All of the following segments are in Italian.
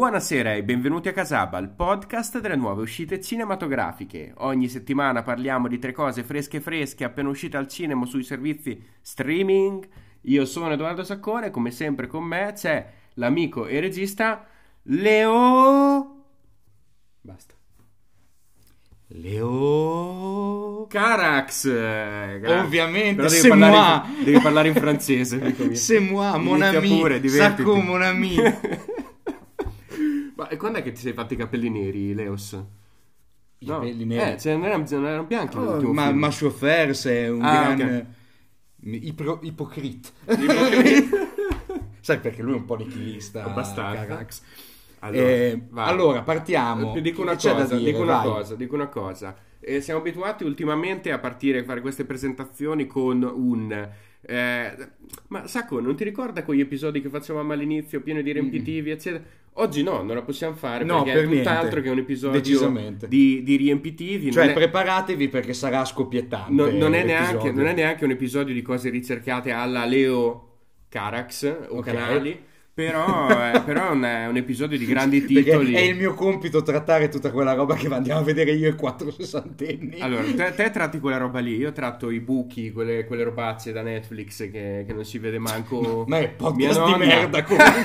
Buonasera e benvenuti a Casaba, il podcast delle nuove uscite cinematografiche. Ogni settimana parliamo di tre cose fresche fresche appena uscite al cinema sui servizi streaming. Io sono Edoardo Saccone, come sempre con me c'è l'amico e regista Leo... Basta. Leo Carax. eh, gra- Ovviamente, devi parlare, in, devi parlare in francese. C'est moi, mon ami. Sacco, mon ami Ma e quando è che ti sei fatti i capelli neri, Leos? I capelli neri? Eh, cioè, non, erano, non erano bianchi Oh, ma, ma chauffeur c'est un Ah, gran ipro- ipocrite Ipocrite. Sai perché lui è un po' nichilista Abbastanza. Carax. Allora, Eh, allora, partiamo. Eh, Dico una cosa, dire? dico una cosa, dico una cosa. Eh, siamo abituati ultimamente a partire a fare queste presentazioni con un... eh, ma Sacco, non ti ricorda quegli episodi che facevamo all'inizio, pieni di riempitivi, eccetera? Oggi no, non la possiamo fare No, perché per è niente. tutt'altro che un episodio di, di riempitivi. Cioè, è- preparatevi perché sarà scoppiettante. Non, non è neanche, non è neanche un episodio di cose ricercate alla Leo Carax o Ok. canali, però, è, però è un, è un episodio di grandi Perché titoli. è il mio compito trattare tutta quella roba che andiamo a vedere io e quattro sessantenni. Allora, te, te tratti quella roba lì, io tratto i buchi, quelle, quelle robacce da Netflix che, che non si vede manco. Ma è podcast di merda comunque.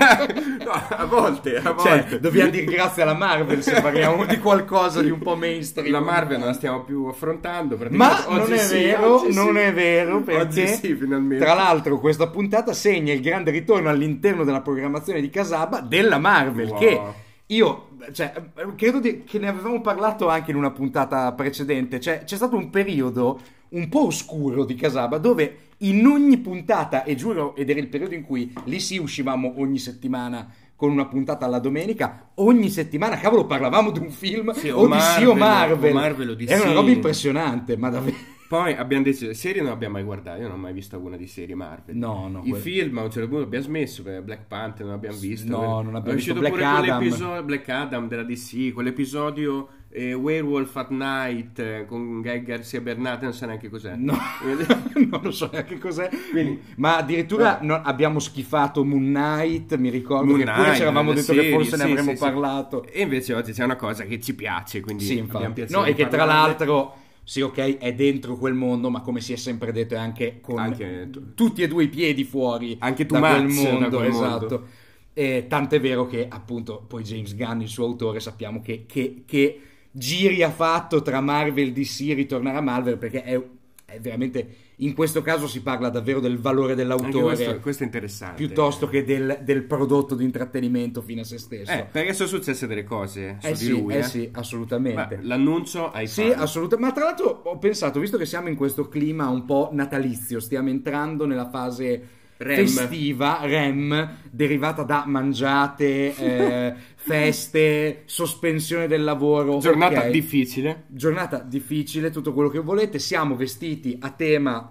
no, a volte, a Cioè, volte. dobbiamo dire grazie alla Marvel se parliamo di qualcosa di un po' mainstream. La Marvel non la stiamo più affrontando. Ma non è sì, vero, oggi sì. non è vero perché Oggi sì, finalmente. tra l'altro questa puntata segna il grande ritorno all'interno della programmazione di Casaba della Marvel Wow. che io cioè, credo di- che ne avevamo parlato anche in una puntata precedente, cioè c'è stato un periodo un po' oscuro di Casaba dove in ogni puntata, e giuro, ed era il periodo in cui lì sì uscivamo ogni settimana con una puntata alla domenica, ogni settimana, cavolo, parlavamo di un film Sì, o o di sì o Marvel, Marvel. o Marvel o. Era una roba impressionante, ma davvero. Poi abbiamo deciso, serie non abbiamo mai guardato, io non ho mai visto una di serie Marvel. No, no, I quel- film a un certo punto abbiamo smesso, Black Panther non abbiamo visto. No, non abbiamo è uscito visto pure Black Adam. Black Adam della DC, quell'episodio eh, Werewolf at Night eh, con Guy Garcia Bernate, non so neanche cos'è. No, non lo so neanche cos'è. Quindi- ma addirittura no, abbiamo schifato Moon Knight. Mi ricordo Moon che pure Knight, ci eravamo detto che serie, forse ne sì, avremmo sì, sì. parlato. E invece oggi c'è una cosa che ci piace, quindi Sì, abbiamo piacere No, e che tra l'altro, sì, ok, è dentro quel mondo, ma come si è sempre detto, è anche con Anche- tutti e due i piedi fuori Anche da too quel much da mondo. quel mondo. esatto. E tant'è vero che, appunto, poi James Gunn, il suo autore, sappiamo che, che- che giri ha fatto tra Marvel e DC ritornare a Marvel perché è, è veramente in questo caso si parla davvero del valore dell'autore questo, questo è interessante. piuttosto che del, del prodotto di intrattenimento fine a se stesso. Eh, perché sono successe delle cose su Eh di sì, lui. eh eh. sì, assolutamente. Ma l'annuncio ai Sì, assolutamente. Ma tra l'altro ho pensato, visto che siamo in questo clima un po' natalizio, stiamo entrando nella fase Rem. festiva, REM, derivata da mangiate, eh, feste, sospensione del lavoro. Giornata ok. difficile. Giornata difficile, tutto quello che volete. Siamo vestiti a tema.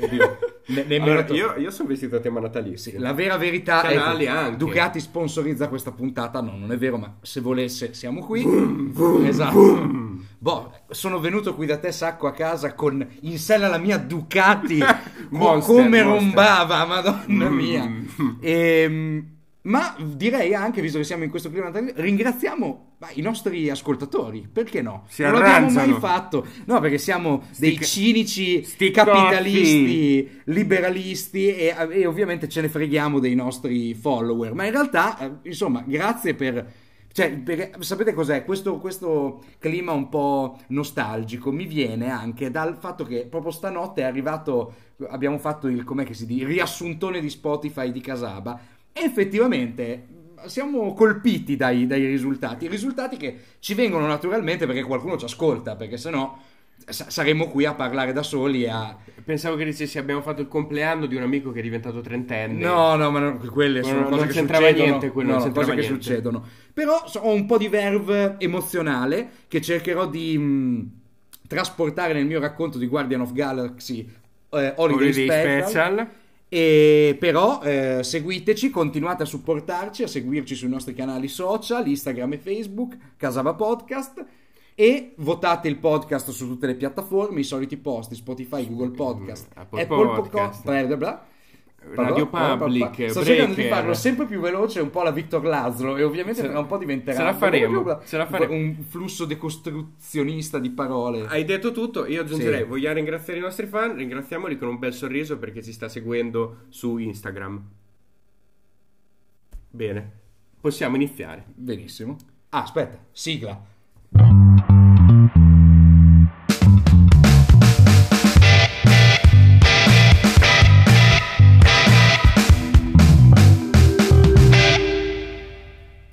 Oddio, ne- Allora, io, io sono vestito a tema natalizio. sì, la vera verità Canali è che anche. Ducati sponsorizza questa puntata. No, non è vero, ma se volesse siamo qui. esatto. Boh, sono venuto qui da te sacco a casa con in sella la mia Ducati Monster, come monster. rombava, madonna Mm. mia. Ma direi anche, visto che siamo in questo clima ringraziamo ma, i nostri ascoltatori, perché no? Si non l'abbiamo mai fatto. No, perché siamo dei cinici sti capitalisti, liberalisti e, e ovviamente ce ne freghiamo dei nostri follower. Ma in realtà, eh, insomma, grazie per... Cioè, perché, sapete cos'è? Questo, questo clima un po' nostalgico mi viene anche dal fatto che proprio stanotte è arrivato, abbiamo fatto il, com'è che si dice, riassuntone di Spotify di Casaba e effettivamente siamo colpiti dai, dai risultati, risultati che ci vengono naturalmente perché qualcuno ci ascolta, perché sennò sa- saremmo qui a parlare da soli e a... Pensavo che dicessi abbiamo fatto il compleanno di un amico che è diventato trentenne. No, no, ma non- quelle No, sono no, cose non che c'entrava succedono. niente quello, No, non no, cose che niente. succedono. Però ho un po' di verve emozionale che cercherò di mh, trasportare nel mio racconto di Guardian of Galaxy eh, Holiday, Holiday Special. Special. E però eh, seguiteci, continuate a supportarci, a seguirci sui nostri canali social, Instagram e Facebook, Casava Podcast. E votate il podcast su tutte le piattaforme, i soliti posti, Spotify, Google Podcast, Apple Apple, Podcast. Podcast, bla bla bla. Radio Public, sto cercando di farlo sempre più veloce, un po' la Victor Laszlo, e ovviamente Se- tra un po' diventerà se la faremo, proprio se la faremo. un flusso decostruzionista di parole. Hai detto tutto, io aggiungerei, Sì. vogliamo ringraziare i nostri fan, ringraziamoli con un bel sorriso perché ci sta seguendo su Instagram. Bene, possiamo iniziare. Benissimo. Ah, aspetta, sigla.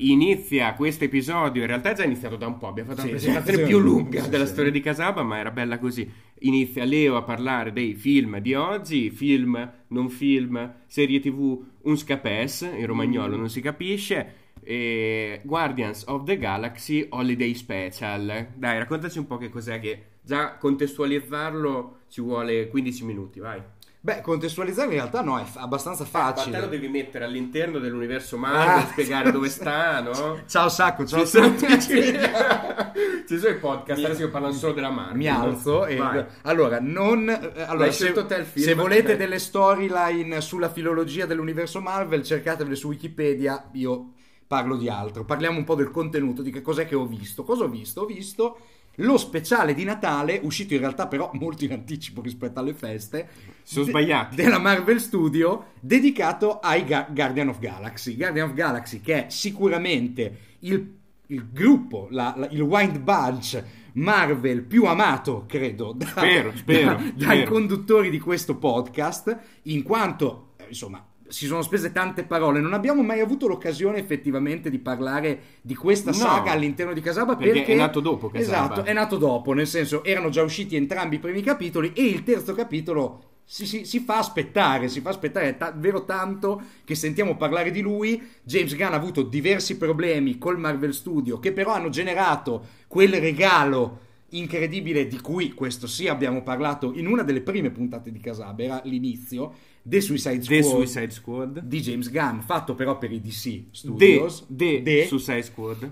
Inizia questo episodio, in realtà è già iniziato da un po', abbiamo fatto Sì, una presentazione sì, più lunga sì, della storia di Casaba, ma era bella così. Inizia Leo a parlare dei film di oggi, film, non film, serie tv, un scapes, in Mm. romagnolo non si capisce, e Guardians of the Galaxy Holiday Special. Dai, raccontaci un po' che cos'è che già contestualizzarlo ci vuole 15 minuti, vai. Beh, contestualizzare in realtà no, è f- abbastanza Ma te facile. lo devi mettere all'interno dell'universo Marvel, Ah. spiegare dove sta, no? Ciao Sacco, ciao Ci sono, ci sono i podcast adesso che parlano solo della Marvel. Mi alzo e Vai. allora non eh, allora, se, film? se volete delle storyline sulla filologia dell'universo Marvel cercatevele su Wikipedia io parlo di altro parliamo un po' del contenuto di che cos'è che ho visto cosa ho visto ho visto lo speciale di Natale uscito in realtà però molto in anticipo rispetto alle feste Sono de- sbagliati. della Marvel Studio dedicato ai Ga- Guardian of Galaxy Guardian of Galaxy che è sicuramente il, il gruppo la- la- il Wind Bunch Marvel più amato credo da- Spero, spero, da- dai spero. conduttori di questo podcast in quanto eh, insomma si sono spese tante parole non abbiamo mai avuto l'occasione effettivamente di parlare di questa No, saga all'interno di Casaba perché perché, è nato dopo Casaba. esatto è nato dopo nel senso erano già usciti entrambi i primi capitoli e il terzo capitolo si, si- si fa aspettare, si fa aspettare è davvero tanto che sentiamo parlare di lui. James Gunn ha avuto diversi problemi col Marvel Studio che però hanno generato quel regalo incredibile di cui questo sì abbiamo parlato in una delle prime puntate di Casaba, era l'inizio, The Suicide Squad, The Suicide Squad. di James Gunn, fatto però per i DC The, Studios. The The- Suicide Squad.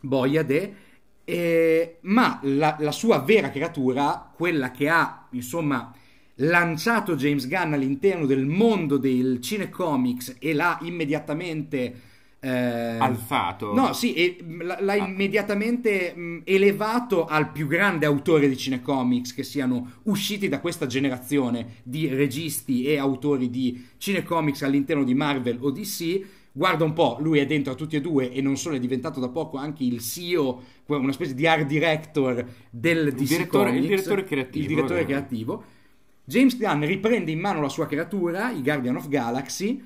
boia de eh, ma la, la sua vera creatura quella che ha insomma lanciato James Gunn all'interno del mondo del cinecomics e l'ha immediatamente eh, Alfato. no sì e, mh, l'ha, Ah. immediatamente mh, elevato al più grande autore di cinecomics che siano usciti da questa generazione di registi e autori di cinecomics all'interno di Marvel o DC Guarda un po', lui è dentro a tutti e due e non solo è diventato da poco anche il CEO, una specie di art director del DC direttore- il Comics, direttore creativo, Il direttore eh. creativo. James Gunn riprende in mano la sua creatura, i Guardian of Galaxy,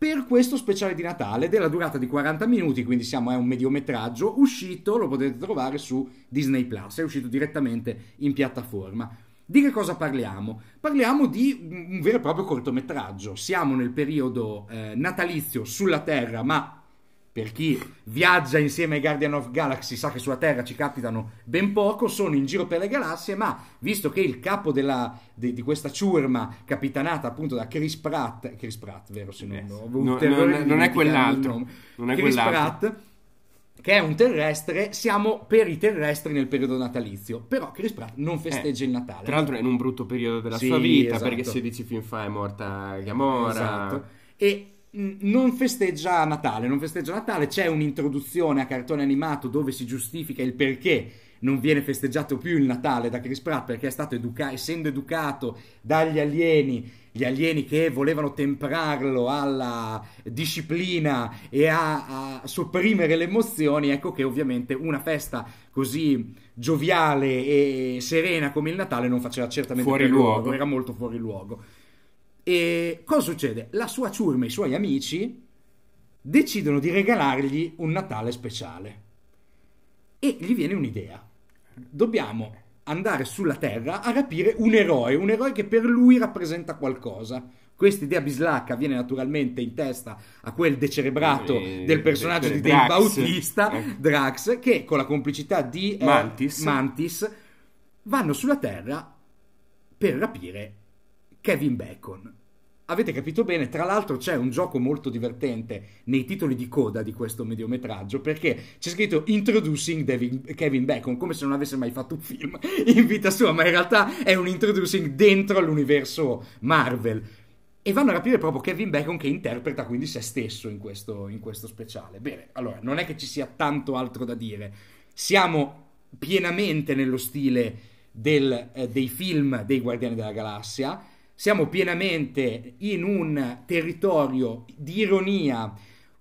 per questo speciale di Natale della durata di 40 minuti, quindi siamo a un mediometraggio, uscito, lo potete trovare su Disney Plus, è uscito direttamente in piattaforma. Di che cosa parliamo? Parliamo di un vero e proprio cortometraggio. Siamo nel periodo eh, natalizio sulla Terra, ma per chi viaggia insieme ai Guardian of Galaxy sa che sulla Terra ci capitano ben poco, sono in giro per le galassie, ma visto che il capo della- di, di questa ciurma, capitanata appunto da Chris Pratt, Chris Pratt, vero se non Eh, ho avuto no, non- non è quell'altro, non è Chris quell'altro. Pratt, che è un terrestre, siamo per i terrestri nel periodo natalizio, però Chris Pratt non festeggia il Natale. Tra l'altro è in un brutto periodo della Sì, sua vita esatto. perché 16 film fa è morta Gamora. Esatto. E non festeggia Natale, non festeggia Natale, c'è un'introduzione a cartone animato dove si giustifica il perché non viene festeggiato più il Natale da Chris Pratt perché è stato educa- essendo educato dagli alieni, gli alieni che volevano temprarlo alla disciplina e a, a sopprimere le emozioni, ecco che ovviamente una festa così gioviale e serena come il Natale non faceva certamente Fuori luogo. era molto fuori luogo. E cosa succede? La sua ciurma e i suoi amici decidono di regalargli un Natale speciale. E gli viene un'idea. Dobbiamo andare sulla Terra a rapire un eroe, un eroe che per lui rappresenta qualcosa. Questa idea bislacca viene naturalmente in testa a quel decerebrato Eh, del personaggio per di Dave Drax. Bautista, Eh. Drax, che con la complicità di eh, Mantis. Mantis vanno sulla Terra per rapire Kevin Bacon. Avete capito bene, tra l'altro c'è un gioco molto divertente nei titoli di coda di questo mediometraggio perché c'è scritto Introducing Devin- Kevin Bacon come se non avesse mai fatto un film in vita sua, ma in realtà è un introducing dentro l'universo Marvel. e vanno a rapire proprio Kevin Bacon che interpreta quindi se stesso in questo, in questo speciale. Bene, allora non è che ci sia tanto altro da dire, siamo pienamente nello stile del, eh, dei film dei Guardiani della Galassia, siamo pienamente in un territorio di ironia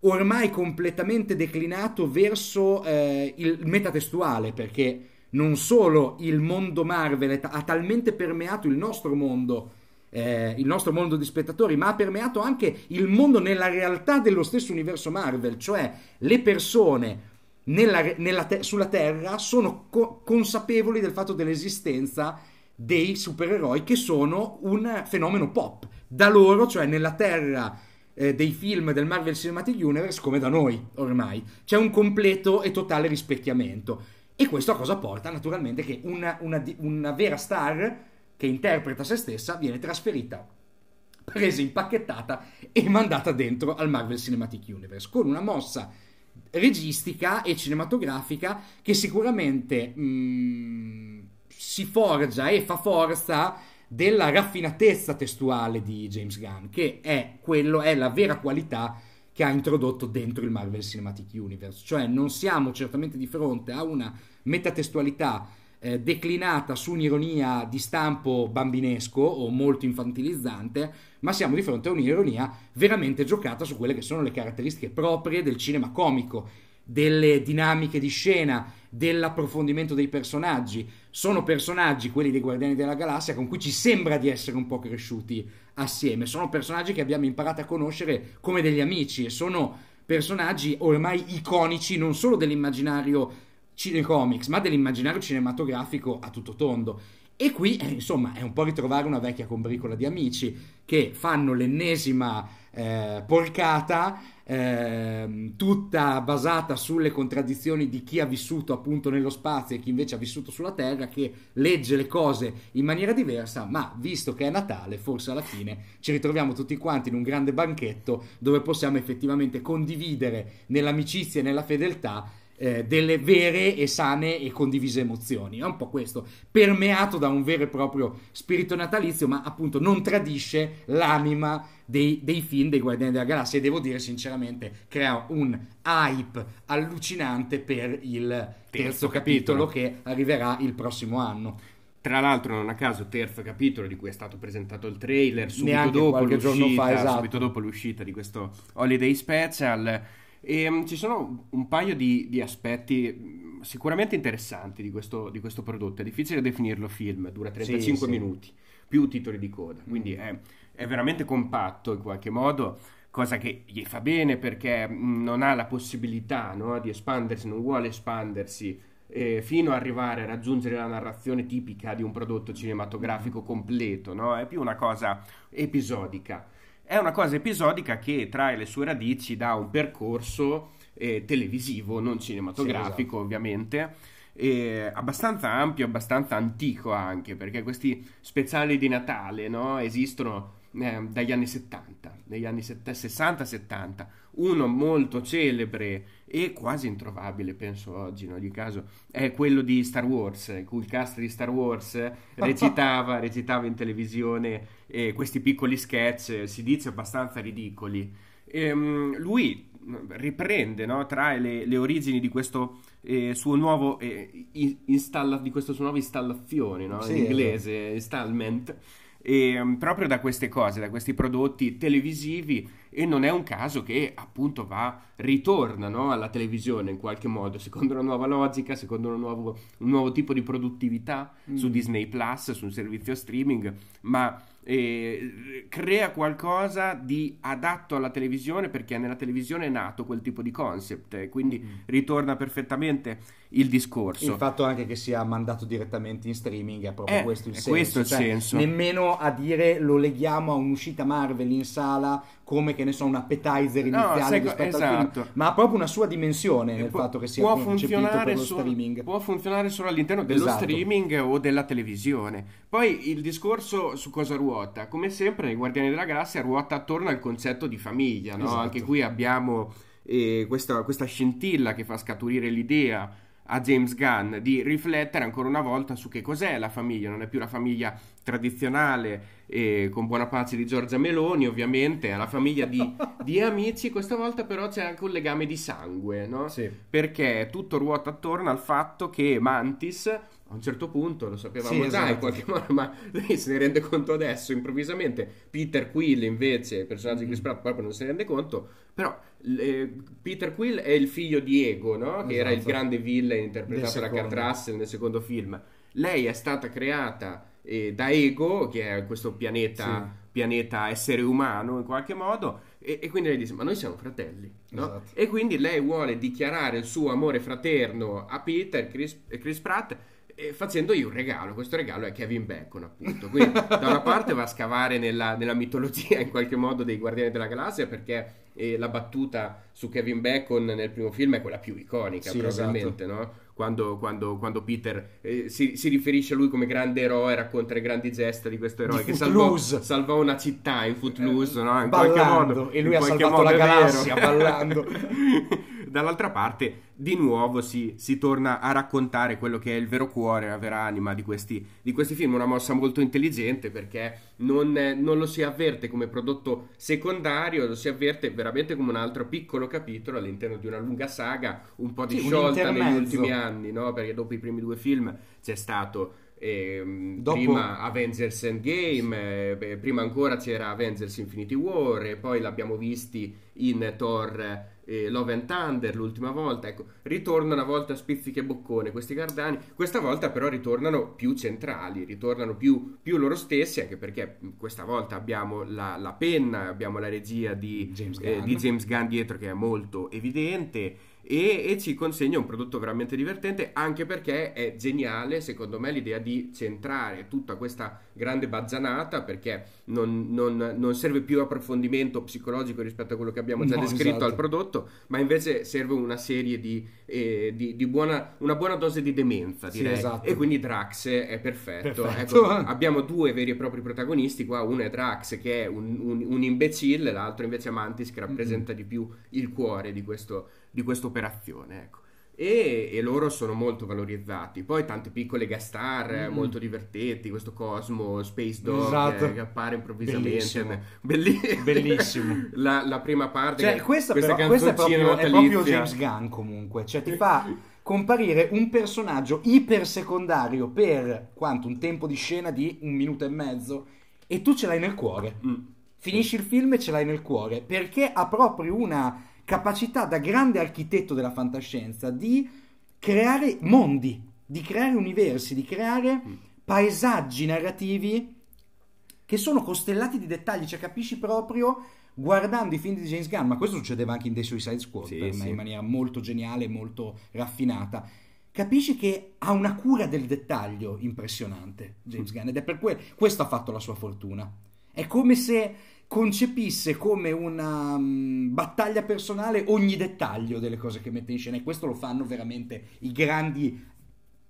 ormai completamente declinato verso eh, il metatestuale, perché non solo il mondo Marvel ha talmente permeato il nostro mondo, eh, il nostro mondo di spettatori, ma ha permeato anche il mondo nella realtà dello stesso universo Marvel, cioè le persone nella, nella te- sulla Terra sono co- consapevoli del fatto dell'esistenza dei supereroi che sono un fenomeno pop. Da loro, cioè nella Terra eh, dei film del Marvel Cinematic Universe, come da noi ormai. C'è un completo e totale rispecchiamento. E questo a cosa porta? Naturalmente che una, una, una vera star che interpreta se stessa viene trasferita, presa impacchettata e mandata dentro al Marvel Cinematic Universe con una mossa registica e cinematografica che sicuramente mh, mm, si forgia e fa forza della raffinatezza testuale di James Gunn, che è quello, è la vera qualità che ha introdotto dentro il Marvel Cinematic Universe. Cioè non siamo certamente di fronte a una metatestualità eh, declinata su un'ironia di stampo bambinesco o molto infantilizzante, ma siamo di fronte a un'ironia veramente giocata su quelle che sono le caratteristiche proprie del cinema comico, delle dinamiche di scena, dell'approfondimento dei personaggi. Sono personaggi, quelli dei Guardiani della Galassia, con cui ci sembra di essere un po' cresciuti assieme. Sono personaggi che abbiamo imparato a conoscere come degli amici e sono personaggi ormai iconici non solo dell'immaginario cinecomics, ma dell'immaginario cinematografico a tutto tondo. E qui, eh, insomma, è un po' ritrovare una vecchia combricola di amici che fanno l'ennesima eh, porcata, eh, tutta basata sulle contraddizioni di chi ha vissuto appunto nello spazio e chi invece ha vissuto sulla Terra, che legge le cose in maniera diversa, ma visto che è Natale, forse alla fine ci ritroviamo tutti quanti in un grande banchetto dove possiamo effettivamente condividere nell'amicizia e nella fedeltà eh, delle vere e sane e condivise emozioni. È un po' questo, permeato da un vero e proprio spirito natalizio, ma appunto non tradisce l'anima dei, dei film dei Guardiani della Galassia e devo dire sinceramente crea un hype allucinante per il terzo, terzo capitolo, capitolo che arriverà il prossimo anno. Tra l'altro, non a caso, terzo capitolo di cui è stato presentato il trailer subito dopo l'uscita, fa, esatto. subito dopo l'uscita di questo Holiday Special e, um, ci sono un paio di, di, aspetti mm, sicuramente interessanti di questo, di questo, prodotto. È difficile definirlo film, dura 35 sì, minuti, sì. più titoli di coda, quindi è, è veramente compatto in qualche modo cosa che gli fa bene perché mm, non ha la possibilità no, di espandersi, non vuole espandersi eh, fino ad arrivare a raggiungere la narrazione tipica di un prodotto cinematografico completo, no? è più una cosa episodica è una cosa episodica che trae le sue radici da un percorso eh, televisivo, non cinematografico sì, esatto. ovviamente, eh, abbastanza ampio, abbastanza antico anche, perché questi speciali di Natale no, esistono eh, dagli anni 70, negli anni 60-70. Uno molto celebre e quasi introvabile, penso oggi, in ogni caso, è quello di Star Wars, cui il cast di Star Wars recitava, recitava in televisione eh, questi piccoli sketch, si dice abbastanza ridicoli. E, um, lui riprende, no? trae le, le, origini di questo eh, suo nuovo eh, installa, di questa sua nuova installazione no? sì, in inglese, installment e, um, proprio da queste cose, da questi prodotti televisivi e non è un caso che appunto va, ritorna no, alla televisione in qualche modo, secondo una nuova logica, secondo un nuovo, un nuovo tipo di produttività mm. su Disney Plus, su un servizio streaming, ma eh, crea qualcosa di adatto alla televisione perché nella televisione è nato quel tipo di concept e quindi mm. ritorna perfettamente il discorso. Il fatto anche che sia mandato direttamente in streaming è proprio eh, questo il senso. Questo il cioè, senso. Nemmeno a dire lo leghiamo a un'uscita Marvel in sala come che ne so un appetizer iniziale no, seco, rispetto esatto. film, ma ha proprio una sua dimensione nel pu- fatto che sia può funzionare, solo, può funzionare solo all'interno dello esatto. streaming o della televisione. Poi il discorso su cosa ruota, come sempre nei Guardiani della Galassia ruota attorno al concetto di famiglia, no? esatto. anche qui abbiamo eh, questa, questa scintilla che fa scaturire l'idea a James Gunn di riflettere ancora una volta su che cos'è la famiglia, non è più la famiglia tradizionale e con buona pace di Giorgia Meloni ovviamente, è la famiglia di, di amici, questa volta però c'è anche un legame di sangue, no? Sì. Perché tutto ruota attorno al fatto che Mantis a un certo punto lo sapevamo Sì, già esatto. in qualche modo, ma lei se ne rende conto adesso, improvvisamente. Peter Quill invece, il personaggio di Chris Pratt, proprio non se ne rende conto, però eh, Peter Quill è il figlio di Ego, no? che era il Esatto. grande villain interpretato da Kurt. Russell nel secondo film. Lei è stata creata eh, da Ego, che è questo pianeta, pianeta essere umano in qualche modo, e, e quindi lei dice, ma noi siamo fratelli, no? Esatto. E quindi lei vuole dichiarare il suo amore fraterno a Peter, Chris, e Chris Pratt, eh, facendogli un regalo. Questo regalo è Kevin Bacon, appunto. Quindi, da una parte va a scavare nella, nella mitologia in qualche modo dei Guardiani della Galassia perché eh, la battuta su Kevin Bacon nel primo film è quella più iconica, Sì, probabilmente, no? Quando, quando- quando Peter eh, si, si riferisce a lui come grande eroe, racconta le grandi gesta di questo eroe Di che salvò, salvò una città in Footloose, no? In Ballando, qualche modo. e lui ha salvato modo la vero. galassia ballando. Dall'altra parte, di nuovo si, si torna a raccontare quello che è il vero cuore, la vera anima di questi, di questi film. Una mossa molto intelligente perché non, non lo si avverte come prodotto secondario, lo si avverte veramente come un altro piccolo capitolo all'interno di una lunga saga, un po' Sì, disciolta negli intermezzo. ultimi anni, no? Perché dopo i primi due film c'è stato. ehm, Dopo- prima Avengers Endgame, eh, prima ancora c'era Avengers Infinity War, e poi l'abbiamo visti in Thor eh, Love and Thunder l'ultima volta. Ecco, ritornano a volte a spizzichi e boccone questi Cardani, questa volta però ritornano più centrali, ritornano più, più loro stessi, anche perché questa volta abbiamo la, la penna, abbiamo la regia di James eh, di James Gunn dietro che è molto evidente. E, e ci consegna un prodotto veramente divertente anche perché è geniale secondo me l'idea di centrare tutta questa grande bazzanata perché non, non- non serve più approfondimento psicologico rispetto a quello che abbiamo già No, descritto esatto. al prodotto ma invece serve una serie di, eh, di- di buona, una buona dose di demenza Sì, direi esatto. e quindi Drax è perfetto, Perfetto. Ecco, abbiamo due veri e propri protagonisti qua uno è Drax che è un, un- un imbecille l'altro invece è Mantis che rappresenta di più il cuore di questo di questa operazione, ecco. E, e loro sono molto valorizzati. Poi tante piccole guest star eh, Mm. molto divertenti. Questo Cosmo, Space Dog Esatto. eh, che appare improvvisamente. Bellissimo. Belli- Bellissimo. la, la prima parte, Cioè, che- questa, questa però, questa è, proprio, è proprio. James Gunn comunque, cioè ti fa comparire un personaggio iper secondario per quanto un tempo di scena di un minuto e mezzo e tu ce l'hai nel cuore. Mm. Finisci il film e ce l'hai nel cuore perché ha proprio una capacità da grande architetto della fantascienza di creare mondi, di creare universi, di creare paesaggi narrativi che sono costellati di dettagli, cioè capisci proprio guardando i film di James Gunn, ma questo succedeva anche in The Suicide Squad Sì, per me sì. in maniera molto geniale, molto raffinata. Capisci che ha una cura del dettaglio impressionante James Gunn ed è per quello questo ha fatto la sua fortuna. È come se concepisse come una mm, battaglia personale ogni dettaglio delle cose che mette in scena e questo lo fanno veramente i grandi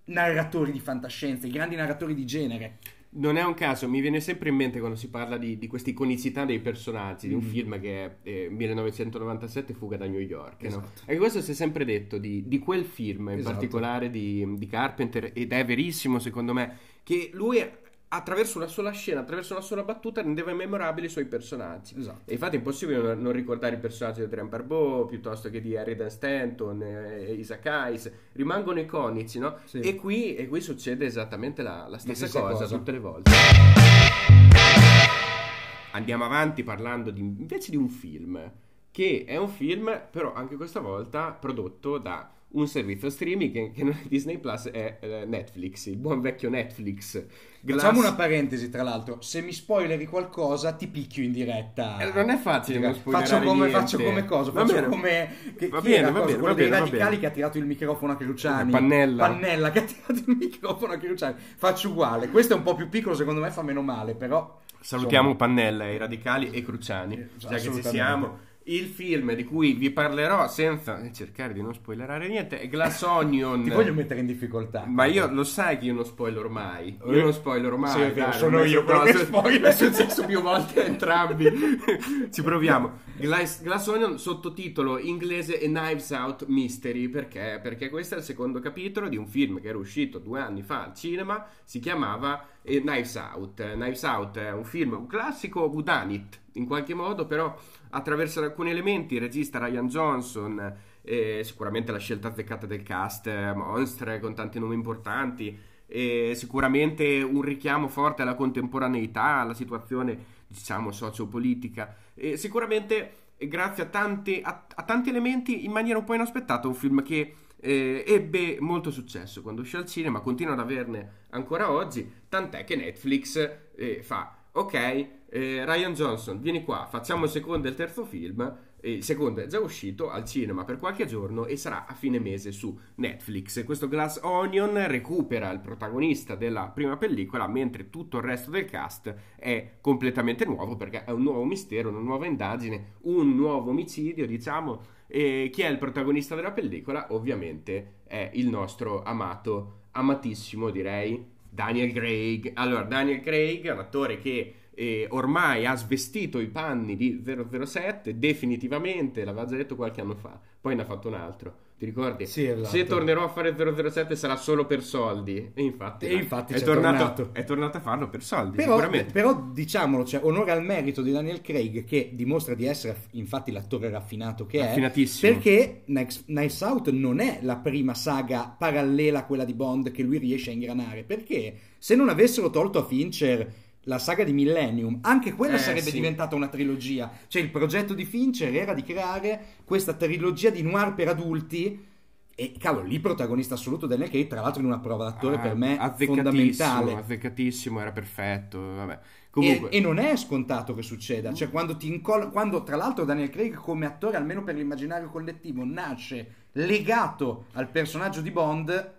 narratori di fantascienza, i grandi narratori di genere. Non è un caso, mi viene sempre in mente quando si parla di, di questa iconicità dei personaggi, di un Mm. film che è eh, 1997 Fuga da New York. no? Esatto. E questo si è sempre detto di, di quel film, in Esatto. particolare di, di Carpenter, ed è verissimo secondo me, che lui attraverso una sola scena, attraverso una sola battuta rendeva memorabili i suoi personaggi. Esatto. E infatti è impossibile non, ricordare i personaggi di Adrian Barbeau piuttosto che di Harry Dan Stanton, eh, Isaac Hayes, rimangono iconici, no? Sì. E, qui, e qui succede esattamente la, la stessa, stessa cosa, cosa. tutte le volte. Andiamo avanti parlando di- invece di un film, che è un film però anche questa volta prodotto da un servizio streaming che, che non è Disney Plus, è eh, Netflix, il buon vecchio Netflix. Glass- Facciamo una parentesi, tra l'altro. Se mi spoileri qualcosa, ti picchio in diretta. Eh, non è facile non Faccio come, niente. faccio come cosa? Va Faccio bene. come. Che, Va bene, va cosa? bene, Quello va dei bene, radicali che ha tirato il microfono a Cruciani. Pannella. Pannella che ha tirato il microfono a Cruciani. Faccio uguale. Questo è un po' più piccolo, secondo me fa meno male, però. Salutiamo insomma, Pannella, i radicali e Cruciani, Eh, già che ci siamo. Il film di cui vi parlerò senza cercare di non spoilerare niente è Glass Onion. Ti voglio mettere in difficoltà. Ma io lo sai che io non spoiler ormai. Io non spoiler ormai. Sì, dai, sono io quello che spoiler. È successo più volte a entrambi. Ci proviamo. Glass, Glass Onion, sottotitolo inglese e Knives Out Mystery. Perché? Perché questo è il secondo capitolo di un film che era uscito due anni fa al cinema. Si chiamava eh, Knives Out. Knives Out è un film, un classico whodunit in qualche modo, però attraverso alcuni elementi. Il regista Ryan Johnson. eh, sicuramente la scelta azzeccata del cast, eh, monstre con tanti nomi importanti, e sicuramente un richiamo forte alla contemporaneità, alla situazione diciamo sociopolitica e sicuramente eh, grazie a tanti, a, a tanti elementi in maniera un po' inaspettata un film che eh, ebbe molto successo quando uscì al cinema, continua ad averne ancora oggi, tant'è che Netflix eh, fa ok eh, Ryan Johnson vieni qua, facciamo il secondo e il terzo film il secondo è già uscito al cinema per qualche giorno e sarà a fine mese su Netflix. Questo Glass Onion recupera il protagonista della prima pellicola, mentre tutto il resto del cast è completamente nuovo perché è un nuovo mistero, una nuova indagine, un nuovo omicidio, diciamo. E chi è il protagonista della pellicola? Ovviamente è il nostro amato, amatissimo direi, Daniel Craig. Allora, Daniel Craig è un attore che eh, ormai ha svestito i panni di 007 definitivamente, l'aveva già detto qualche anno fa, poi ne ha fatto un altro. Ti ricordi? Sì, esatto. Se tornerò a fare 007 sarà solo per soldi. E infatti, E infatti è, tornato, tornato. è tornato a farlo per soldi, Però, sicuramente. però diciamolo, cioè, onore al merito di Daniel Craig che dimostra di essere infatti l'attore raffinato che è. Perché Knives Out non è la prima saga parallela a quella di Bond che lui riesce a ingranare. Perché se non avessero tolto a Fincher la saga di Millennium, anche quella Eh, sarebbe sì. diventata una trilogia. Cioè il progetto di Fincher era di creare questa trilogia di noir per adulti. E cavolo, lì protagonista assoluto Daniel Craig, tra l'altro in una prova d'attore Ah, per me fondamentale. Azzeccatissimo, era perfetto. Vabbè. Comunque, E, e non è scontato che succeda, cioè quando ti incolla, quando tra l'altro Daniel Craig come attore, almeno per l'immaginario collettivo, nasce legato al personaggio di Bond,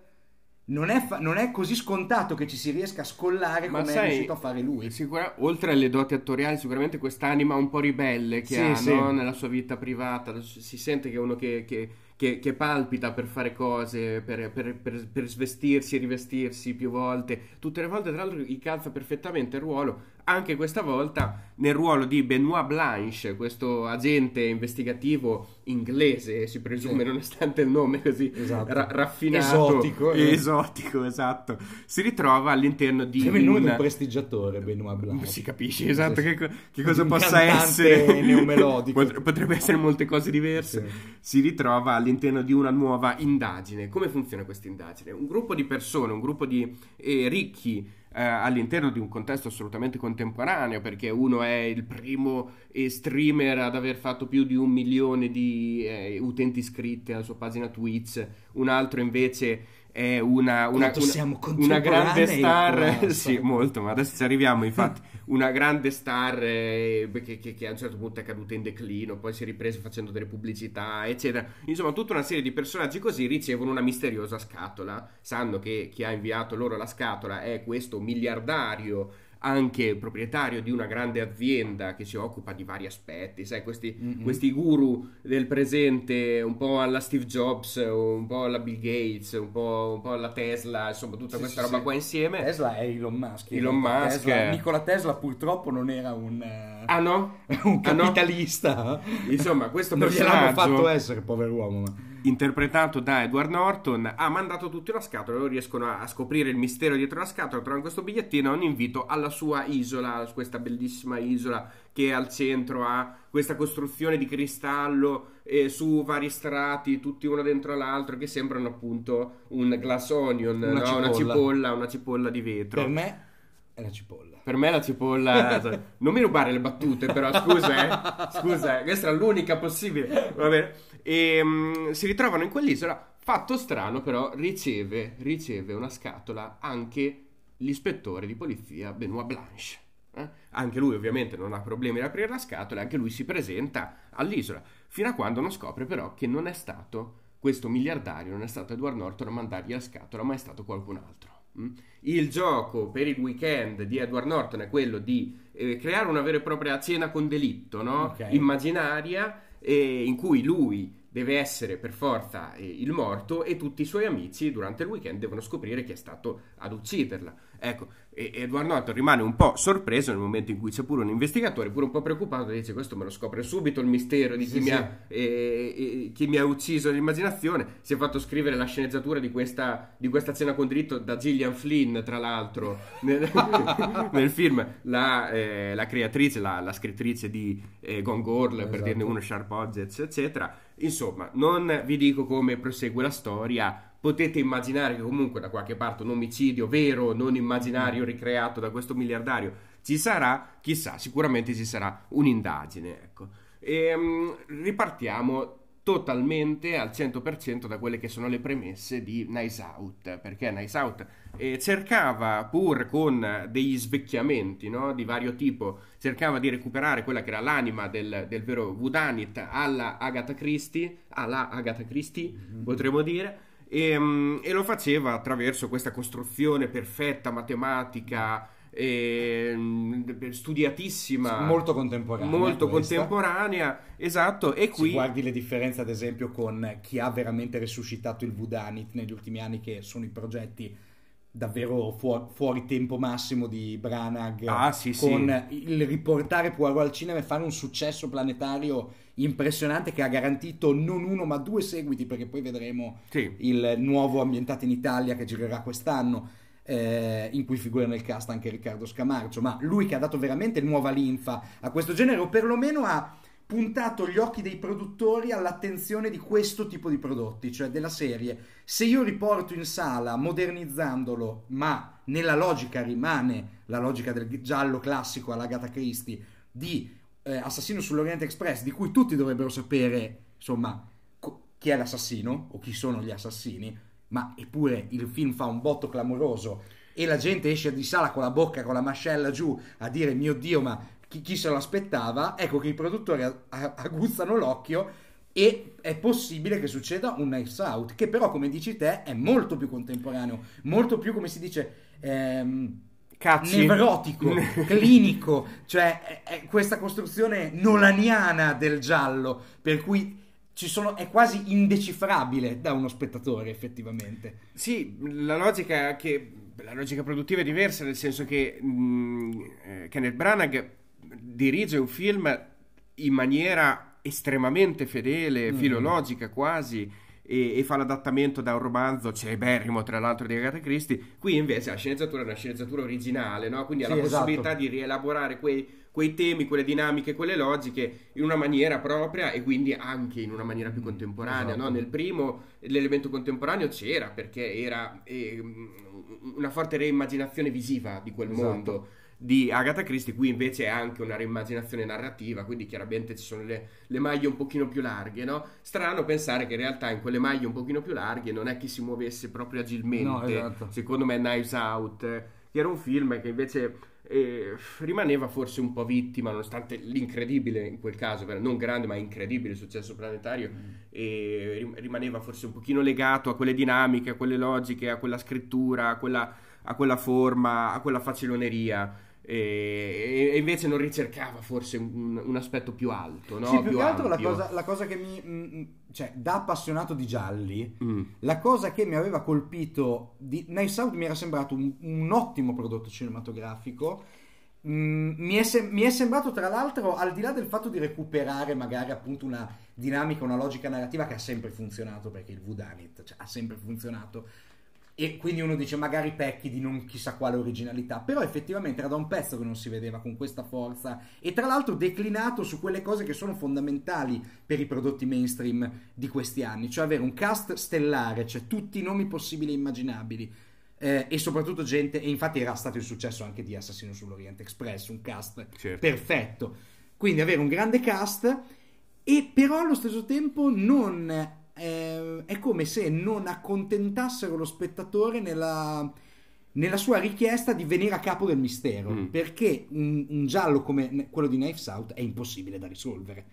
non è, fa- non è così scontato che ci si riesca a scollare Ma come sai, è riuscito a fare lui. Sicura- oltre alle doti attoriali, sicuramente quest'anima un po' ribelle che Sì, ha sì. no? nella sua vita privata. Si sente che è uno che, che- che- che palpita per fare cose, per, per- per- per svestirsi e rivestirsi più volte. Tutte le volte, tra l'altro, gli calza perfettamente il ruolo. Anche questa volta nel ruolo di Benoit Blanche, questo agente investigativo inglese, si presume, Sì. nonostante il nome così Esatto. ra- raffinato Esotico, eh. esotico, esatto. Si ritrova all'interno di Sembra il nome di un un- prestigiatore, Benoit Blanc. si capisce esatto che, che cosa Un possa essere neomelodico. Pot- potrebbe essere molte cose diverse Sì. si ritrova all'interno di una nuova indagine come funziona questa indagine? un gruppo di persone un gruppo di eh, ricchi eh, all'interno di un contesto assolutamente contemporaneo perché uno è il primo streamer ad aver fatto più di un milione di eh, utenti iscritti alla sua pagina Twitch un altro invece è una, una, una- una grande star. sì molto ma adesso ci arriviamo infatti una grande star eh, che, che- che a un certo punto è caduta in declino poi si è ripresa facendo delle pubblicità eccetera. Insomma tutta una serie di personaggi così ricevono una misteriosa scatola sanno che chi ha inviato loro la scatola è questo miliardario anche proprietario di una grande azienda che si occupa di vari aspetti, sai, questi, Mm-mm. questi guru del presente, un po' alla Steve Jobs, un po' alla Bill Gates, un po', un po' alla Tesla, insomma, tutta Sì, questa sì, roba sì. qua insieme. Tesla è Elon Musk. Elon. Musk Tesla- Nikola Tesla purtroppo non era un, eh, Ah no? un Ah, no? capitalista. Insomma, questo non gliel'hanno personaggio fatto essere, pover'uomo. Ma... interpretato da Edward Norton ha mandato tutti una scatola loro riescono a, a scoprire il mistero dietro la scatola trovano questo bigliettino un invito alla sua isola questa bellissima isola che al centro ha questa costruzione di cristallo eh, su vari strati tutti uno dentro l'altro che sembrano appunto un glass onion Una no? una cipolla. cipolla una cipolla di vetro Per me è la cipolla. per me la cipolla. non mi rubare le battute, però scusa, eh. Scusa, eh, questa era l'unica possibile. Va bene. E mm, si ritrovano in quell'isola. Fatto strano, però, riceve, riceve una scatola anche l'ispettore di polizia Benoit Blanche. eh. Anche lui, ovviamente, non ha problemi ad aprire la scatola, anche lui si presenta all'isola. Fino a quando non scopre, però, che non è stato questo miliardario, non è stato Edward Norton a mandargli la scatola, ma è stato qualcun altro. mm? Il gioco per il weekend di Edward Norton è quello di eh, creare una vera e propria cena con delitto, no? Ok. immaginaria, e in cui lui deve essere per forza eh, il morto e tutti i suoi amici durante il weekend devono scoprire chi è stato ad ucciderla. Ecco, e Edward Norton rimane un po' sorpreso nel momento in cui c'è pure un investigatore, pure un po' preoccupato, dice questo me lo scopre subito il mistero di chi, sì, mi, sì. Ha, eh, eh, chi mi, Ha, ucciso l'immaginazione. Si è fatto scrivere la sceneggiatura di questa, di questa cena con diritto da Gillian Flynn, tra l'altro, nel, nel film, la, eh, la, creatrice, la, la, scrittrice di eh, Gone Girl, esatto. per dirne uno, Sharp Objects, eccetera. Insomma, non vi dico come prosegue la storia, potete immaginare che comunque da qualche parte un omicidio vero, non immaginario, ricreato da questo miliardario ci sarà, chissà, sicuramente ci sarà un'indagine. Ecco. E, um, ripartiamo totalmente al 100% da quelle che sono le premesse di Nice Out, perché Nice Out eh, cercava pur con degli svecchiamenti no, di vario tipo, cercava di recuperare quella che era l'anima del, del vero Whodunit alla Agatha Christie, alla Agatha Christie mm-hmm. potremmo dire, e, ehm, e, lo faceva attraverso questa costruzione perfetta, matematica, e, mm, studiatissima, molto contemporanea, molto contemporanea, esatto. E qui Se guardi le differenze, ad esempio, con chi ha veramente resuscitato il Vudanit negli ultimi anni, che sono i progetti davvero fuori, fuori tempo massimo di Branagh ah, sì, con sì. il riportare Poirot al cinema e fare un successo planetario impressionante che ha garantito non uno ma due seguiti perché poi vedremo sì. il nuovo ambientato in Italia che girerà quest'anno eh, in cui figura nel cast anche Riccardo Scamarcio ma lui che ha dato veramente nuova linfa a questo genere o perlomeno ha puntato gli occhi dei produttori all'attenzione di questo tipo di prodotti, cioè della serie. Se io riporto in sala modernizzandolo, ma nella logica rimane la logica del giallo classico all'Agatha Christie di eh, Assassino sull'Oriente Express, di cui tutti dovrebbero sapere, insomma, chi è l'assassino o chi sono gli assassini, ma eppure il film fa un botto clamoroso e la gente esce di sala con la bocca, con la mascella giù a dire mio Dio, ma chi, chi se lo aspettava? Ecco che i produttori aguzzano l'occhio e è possibile che succeda un Nice Out, che però, come dici te, è molto più contemporaneo, molto più, come si dice... Ehm, Cazzi. nevrotico, clinico, cioè è, è questa costruzione nolaniana del giallo, per cui sono, è quasi indecifrabile da uno spettatore effettivamente. Sì, la logica, che, la logica produttiva è diversa, nel senso che mh, mm, eh, Kenneth Branagh dirige un film in maniera estremamente fedele, mm. filologica quasi, e, e, fa l'adattamento da un romanzo celeberrimo, tra l'altro, di Agatha Christie. Qui invece la sceneggiatura è una sceneggiatura originale, no? quindi ha sì, la esatto. possibilità di rielaborare quei, quei, temi, quelle dinamiche, quelle logiche in una maniera propria e quindi anche in una maniera più contemporanea. Esatto. No? Nel primo l'elemento contemporaneo c'era perché era eh, una forte reimmaginazione visiva di quel esatto. mondo di Agatha Christie, qui invece è anche una reimmaginazione narrativa, quindi chiaramente ci sono le, le, maglie un pochino più larghe, no? Strano pensare che in realtà in quelle maglie un pochino più larghe non è che si muovesse proprio agilmente, no, esatto. secondo me Knives Out, che era un film che invece eh, rimaneva forse un po' vittima, nonostante l'incredibile in quel caso, non grande ma incredibile successo planetario, mm. e rimaneva forse un pochino legato a quelle dinamiche, a quelle logiche, a quella scrittura, a quella, a quella forma, a quella faciloneria e, invece non ricercava forse un, un aspetto più alto. No? Sì, più, più che altro la cosa, la cosa, che mi... Mh, mm, cioè, da appassionato di gialli, mm. la cosa che mi aveva colpito di Nice Out mi era sembrato un, un ottimo prodotto cinematografico. Mm, mi, è se- mi, è sembrato tra l'altro, al di là del fatto di recuperare magari appunto una dinamica, una logica narrativa che ha sempre funzionato, perché il Vudanit cioè, ha sempre funzionato, e quindi uno dice magari pecchi di non chissà quale originalità, però effettivamente era da un pezzo che non si vedeva con questa forza e tra l'altro declinato su quelle cose che sono fondamentali per i prodotti mainstream di questi anni, cioè avere un cast stellare, cioè tutti i nomi possibili e immaginabili. Eh, e soprattutto gente, e infatti era stato il successo anche di Assassino sull'Oriente Express, un cast certo. perfetto. Quindi avere un grande cast e però allo stesso tempo non eh, è come se non accontentassero lo spettatore nella, nella sua richiesta di venire a capo del mistero, mm. perché un, un, giallo come quello di Knives Out è impossibile da risolvere.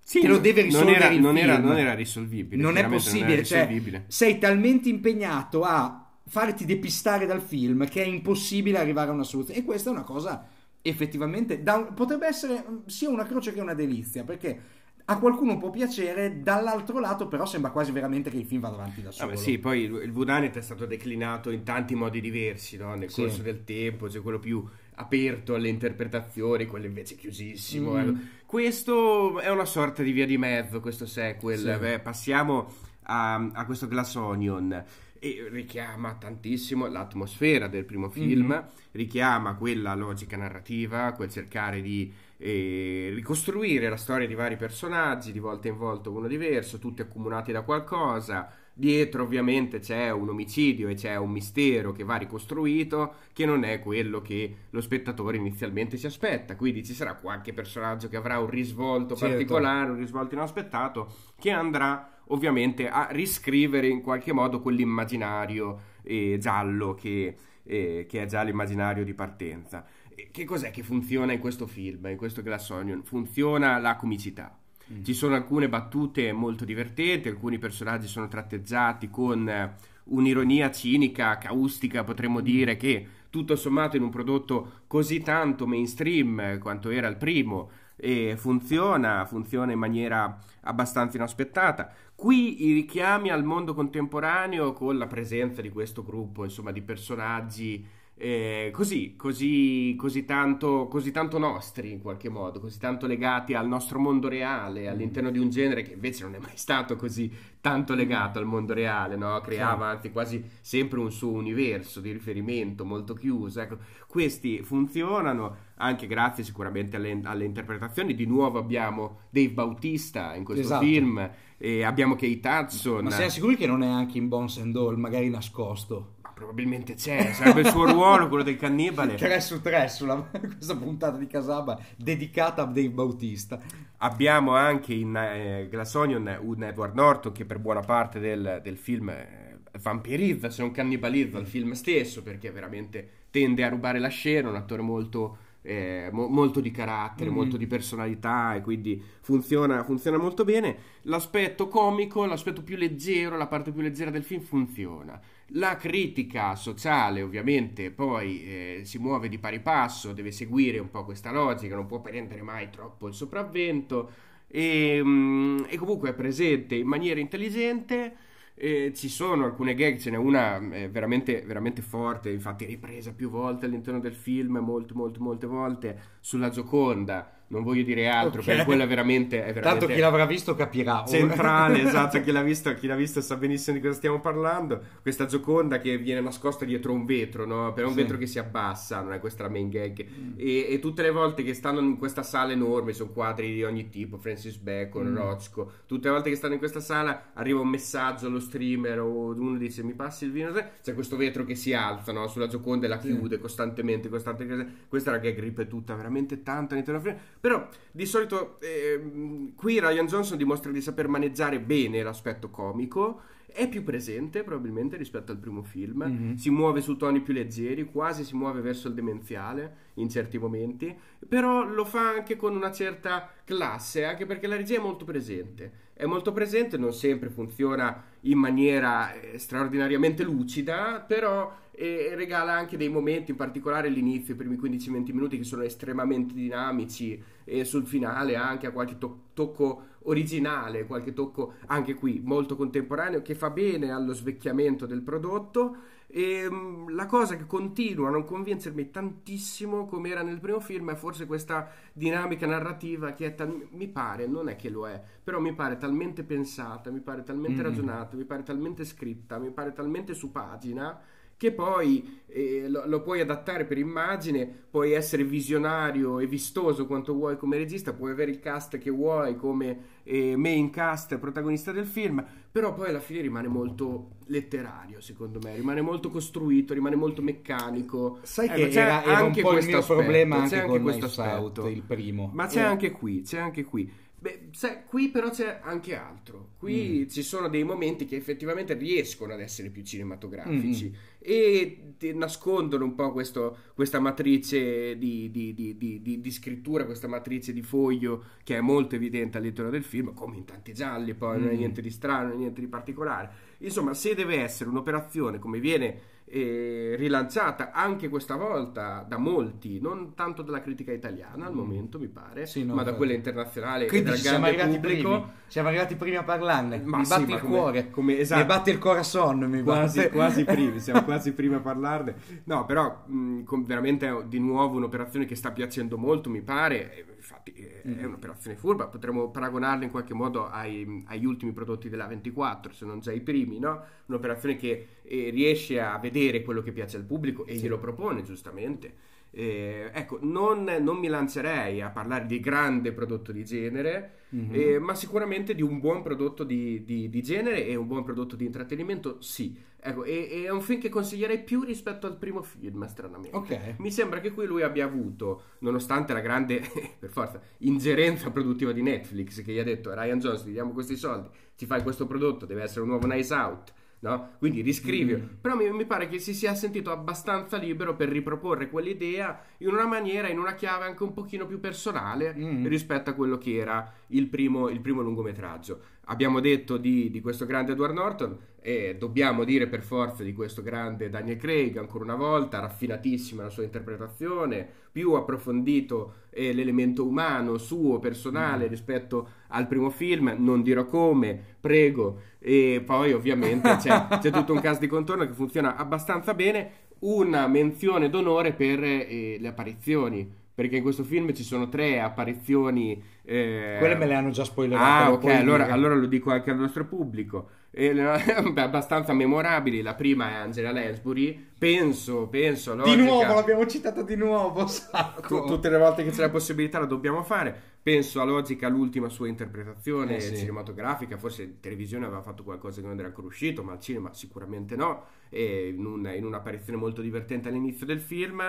Sì, Te lo deve risolvere non era, non era, non era risolvibile. Non è possibile, non cioè, sei talmente impegnato a farti depistare dal film che è impossibile arrivare a una soluzione. E questa è una cosa effettivamente un, potrebbe essere sia una croce che una delizia, perché a qualcuno può piacere, dall'altro lato però sembra quasi veramente che il film vada avanti da solo. Vabbè, sì, poi il, Whodunit è stato declinato in tanti modi diversi no? nel Sì. corso del tempo, c'è quello più aperto alle interpretazioni, quello invece chiusissimo. Mm. Questo è una sorta di via di mezzo, questo sequel. Sì. Beh, passiamo a, a questo Glass Onion. E richiama tantissimo l'atmosfera del primo film, Mhm. richiama quella logica narrativa, quel cercare di eh, ricostruire la storia di vari personaggi, di volta in volta uno diverso, tutti accomunati da qualcosa. Dietro ovviamente c'è un omicidio e c'è un mistero che va ricostruito, che non è quello che lo spettatore inizialmente si aspetta. Quindi ci sarà qualche personaggio che avrà un risvolto Certo. particolare, un risvolto inaspettato, che andrà ovviamente a riscrivere in qualche modo quell'immaginario eh, giallo che, eh, che è già l'immaginario di partenza. Che cos'è che funziona in questo film, in questo Glass Onion? Funziona la comicità. Ci sono alcune battute molto divertenti, alcuni personaggi sono tratteggiati con eh, un'ironia cinica, caustica, potremmo dire, che tutto sommato in un prodotto così tanto mainstream eh, quanto era il primo, e funziona, funziona in maniera abbastanza inaspettata. Qui i richiami al mondo contemporaneo con la presenza di questo gruppo, insomma, di personaggi eh, così, così, così tanto, così tanto nostri in qualche modo, così tanto legati al nostro mondo reale, all'interno di un genere che invece non è mai stato così tanto legato al mondo reale, no? Creava anzi quasi sempre un suo universo di riferimento molto chiuso. Ecco, questi funzionano anche grazie sicuramente alle, alle interpretazioni. Di nuovo abbiamo Dave Bautista in questo Esatto. film, e abbiamo Kate Hudson. Ma siamo sicuri che non è anche in Bones and All, magari nascosto? Probabilmente c'è, sarebbe il suo ruolo, quello del cannibale. 3 su 3 sulla questa puntata di Casaba dedicata a Dave Bautista. Abbiamo anche in eh, Glass Onion un Edward Norton che per buona parte del, del film eh, vampirizza, se non cannibalizza il film stesso, perché veramente tende a rubare la scena, un attore molto, eh, mo- molto di carattere, Mhm. molto di personalità e quindi funziona, funziona molto bene. L'aspetto comico, l'aspetto più leggero, la parte più leggera del film funziona. La critica sociale ovviamente poi eh, si muove di pari passo, deve seguire un po' questa logica, non può prendere mai troppo il sopravvento e, mm, e comunque è presente in maniera intelligente. eh, ci sono alcune gag, ce n'è una eh, veramente, veramente forte, infatti ripresa più volte all'interno del film, molte, molte, molte volte, sulla Gioconda. Non voglio dire altro, Ok. perché quella è veramente, è veramente Tanto chi l'avrà visto capirà. centrale, esatto, chi l'ha visto, chi l'ha visto sa benissimo di cosa stiamo parlando. Questa Gioconda che viene nascosta dietro un vetro, no? Per un Sì. Mm. vetro che si abbassa, non è questa la main gag. E, e tutte le volte che stanno in questa sala enorme, sono quadri di ogni tipo, Francis Bacon, Mm. Rothko, tutte le volte che stanno in questa sala arriva un messaggio allo streamer o uno dice mi passi il vino, c'è questo vetro che si alza no? sulla Gioconda e la Sì. chiude costantemente, costantemente. Questa è la gag ripetuta veramente tanto all'interno del film. Però di solito ehm, qui Ryan Johnson dimostra di saper maneggiare bene l'aspetto comico. È più presente probabilmente rispetto al primo film, Mhm. si muove su toni più leggeri, quasi si muove verso il demenziale in certi momenti, però lo fa anche con una certa classe, anche perché la regia è molto presente. È molto presente, non sempre funziona in maniera eh, straordinariamente lucida, però eh, regala anche dei momenti, in particolare l'inizio, i primi 15-20 minuti che sono estremamente dinamici e sul finale anche a qualche to- tocco originale, qualche tocco anche qui molto contemporaneo che fa bene allo svecchiamento del prodotto. E mm, la cosa che continua a non convincermi tantissimo come era nel primo film è forse questa dinamica narrativa che è tal- mi pare, non è che lo è, però mi pare talmente pensata, mi pare talmente Mm. ragionata, mi pare talmente scritta, mi pare talmente su pagina che poi eh, lo, lo puoi adattare per immagine, puoi essere visionario e vistoso quanto vuoi come regista, puoi avere il cast che vuoi come eh, main cast protagonista del film, però poi alla fine rimane molto letterario secondo me, rimane molto costruito, rimane molto meccanico. Sai Ecco, che era, era un anche po' il questo mio aspetto, problema anche, anche con questo aspetto. il primo. Ma c'è Eh, anche qui, c'è anche qui. Beh, sai, qui però c'è anche altro. Qui ci sono dei momenti che effettivamente riescono ad essere più cinematografici e ti nascondono un po' questo- questa matrice di, di- di- di- scrittura, questa matrice di foglio che è molto evidente all'interno del film, come in tanti gialli, poi non è Mm. niente di strano, non è niente di particolare. Insomma, se deve essere un'operazione come viene eh, rilanciata anche questa volta da molti, non tanto dalla critica italiana al momento mi pare, Sì, no, ma da quella internazionale Quindi siamo arrivati, pubblico. primi. siamo arrivati primi a parlarne. Ma mi sì, batte il come- cuore, come- esatto. mi batte il corazon. Mi Quasi, batte. quasi primi, siamo quasi primi a parlarne. No, però mh, con- veramente è di nuovo un'operazione che sta piacendo molto, mi pare. Infatti Mm. è un'operazione furba, potremmo paragonarla in qualche modo ai- agli ultimi prodotti della 24, se non già i primi, no? Un'operazione che eh, riesce a vedere quello che piace al pubblico e glielo propone giustamente. Eh, ecco, non, non mi lancerei a parlare di grande prodotto di genere, Mhm. eh, ma sicuramente di un buon prodotto di, di- di genere e un buon prodotto di intrattenimento, sì. Ecco, e, è un film che consiglierei più rispetto al primo film, stranamente. Ok. Mi sembra che qui lui abbia avuto, nonostante la grande, per forza, ingerenza produttiva di Netflix, che gli ha detto Ryan Jones, ti diamo questi soldi, ti fai questo prodotto, deve essere un nuovo Nice Out. No? Quindi riscrivi, Mm. però mi, mi pare che si sia sentito abbastanza libero per riproporre quell'idea in una maniera, in una chiave anche un pochino più personale Mm. rispetto a quello che era il primo, il primo lungometraggio. Abbiamo detto di, di questo grande Edward Norton e dobbiamo dire per forza di questo grande Daniel Craig, ancora una volta, raffinatissima la sua interpretazione, più approfondito eh, l'elemento umano suo, personale rispetto al primo film, non dirò come, prego, e poi ovviamente c'è, c'è tutto un cast di contorno che funziona abbastanza bene, una menzione d'onore per eh, le apparizioni. Perché in questo film ci sono tre apparizioni. eh, Quelle me le hanno già spoilerate. Ah, ok, allora, allora lo dico anche al nostro pubblico. E, beh, abbastanza memorabili. La prima è Angela Lansbury. Penso, penso. Di logica- nuovo, l'abbiamo citata di nuovo, sacco. Tu- tutte le volte che c'è la possibilità lo dobbiamo fare. Penso a Logica l'ultima sua interpretazione Eh, sì. cinematografica, forse in televisione aveva fatto qualcosa che non era ancora uscito, ma al cinema sicuramente no, in, un- in un'apparizione molto divertente all'inizio del film.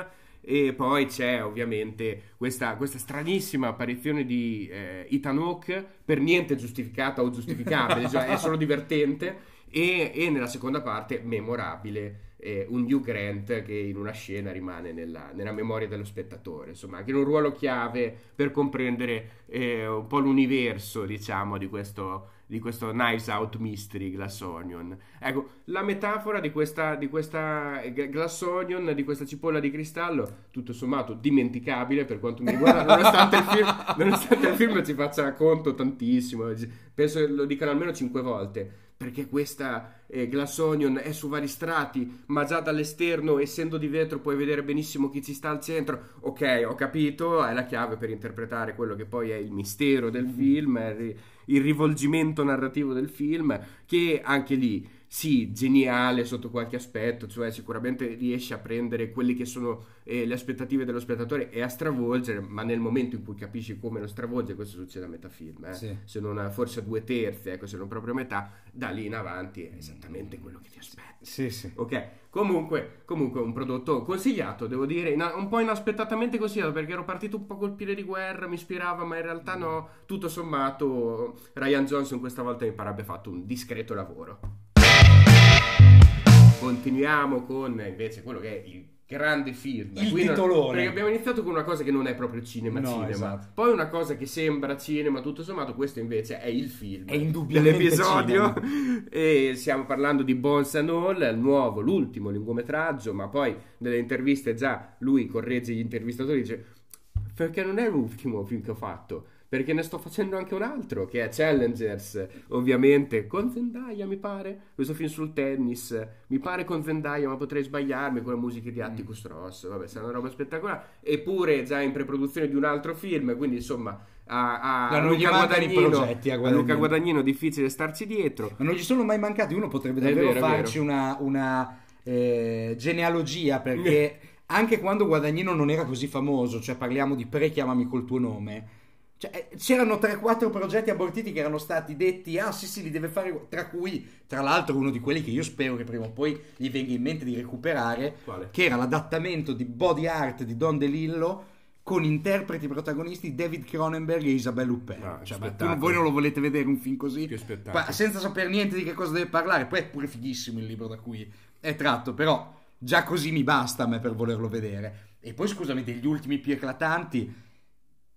E poi c'è ovviamente questa, questa stranissima apparizione di eh, Ethan Hawke, per niente giustificata o giustificabile, cioè è solo divertente. E, e nella seconda parte, memorabile, eh, un Hugh Grant che in una scena rimane nella, nella memoria dello spettatore, insomma, anche in un ruolo chiave per comprendere eh, un po' l'universo, diciamo, di questo, di questo Knives Out Mystery Glass Onion. Ecco, la metafora di questa, di questa eh, Glass Onion, di questa cipolla di cristallo, tutto sommato dimenticabile per quanto mi riguarda, nonostante il film, nonostante il film ci faccia conto tantissimo, penso che lo dicano almeno cinque volte perché questa eh, Glass Onion è su vari strati, ma già dall'esterno, essendo di vetro, puoi vedere benissimo chi ci sta al centro. Ok, ho capito, è la chiave per interpretare quello che poi è il mistero del film, il, ri- il rivolgimento narrativo del film, che anche lì, sì, geniale sotto qualche aspetto, cioè sicuramente riesce a prendere quelle che sono eh, le aspettative dello spettatore e a stravolgere, ma nel momento in cui capisci come lo stravolge, questo succede a metà film, eh? Sì. se non a- forse a due terzi, ecco, se non proprio a metà, da lì in avanti è esattamente quello che ti aspetti. Sì, sì. Ok, comunque, comunque un prodotto consigliato, devo dire, ina- un po' inaspettatamente consigliato perché ero partito un po' col piede di guerra, mi ispirava, ma in realtà no, tutto sommato Ryan Johnson questa volta mi pare abbia fatto un discreto lavoro. Continuiamo con invece quello che è il grande film. Il Qui titolone. perché abbiamo iniziato con una cosa che non è proprio cinema No, cinema, esatto. poi una cosa che sembra cinema, tutto sommato, questo invece è il film È indubbiamente dell'episodio. e stiamo parlando di Bones and All, il nuovo, l'ultimo lungometraggio, ma poi nelle interviste già lui corregge gli intervistatori e dice perché non è l'ultimo film che ho fatto. Perché ne sto facendo anche un altro che è Challengers, ovviamente con Zendaya, mi pare. Questo film sul tennis, mi pare con Zendaya, ma potrei sbagliarmi con le musiche di Atticus Ross. Vabbè, sarà una roba spettacolare. Eppure già in preproduzione di un altro film, quindi insomma, a, a No, Luca, Guadagnino, progetti a Guadagnino. Luca Guadagnino difficile starci dietro. Ma non gli sono mai mancati. Uno potrebbe davvero vero, farci una, una, eh, genealogia perché anche quando Guadagnino non era così famoso, cioè parliamo di pre-chiamami col tuo nome, cioè, eh, c'erano 3-4 progetti abortiti che erano stati detti, ah sì sì, li deve fare, tra cui, tra l'altro, uno di quelli che io spero che prima o poi gli venga in mente di recuperare, Quale? che era l'adattamento di Body Art di Don DeLillo con interpreti protagonisti David Cronenberg e Isabelle Huppert. Ah, cioè, ma tu, voi non lo volete vedere un film così? Pa- senza sapere niente di che cosa deve parlare. Poi è pure fighissimo il libro da cui è tratto, però già così mi basta a me per volerlo vedere. E poi scusami, degli ultimi più eclatanti,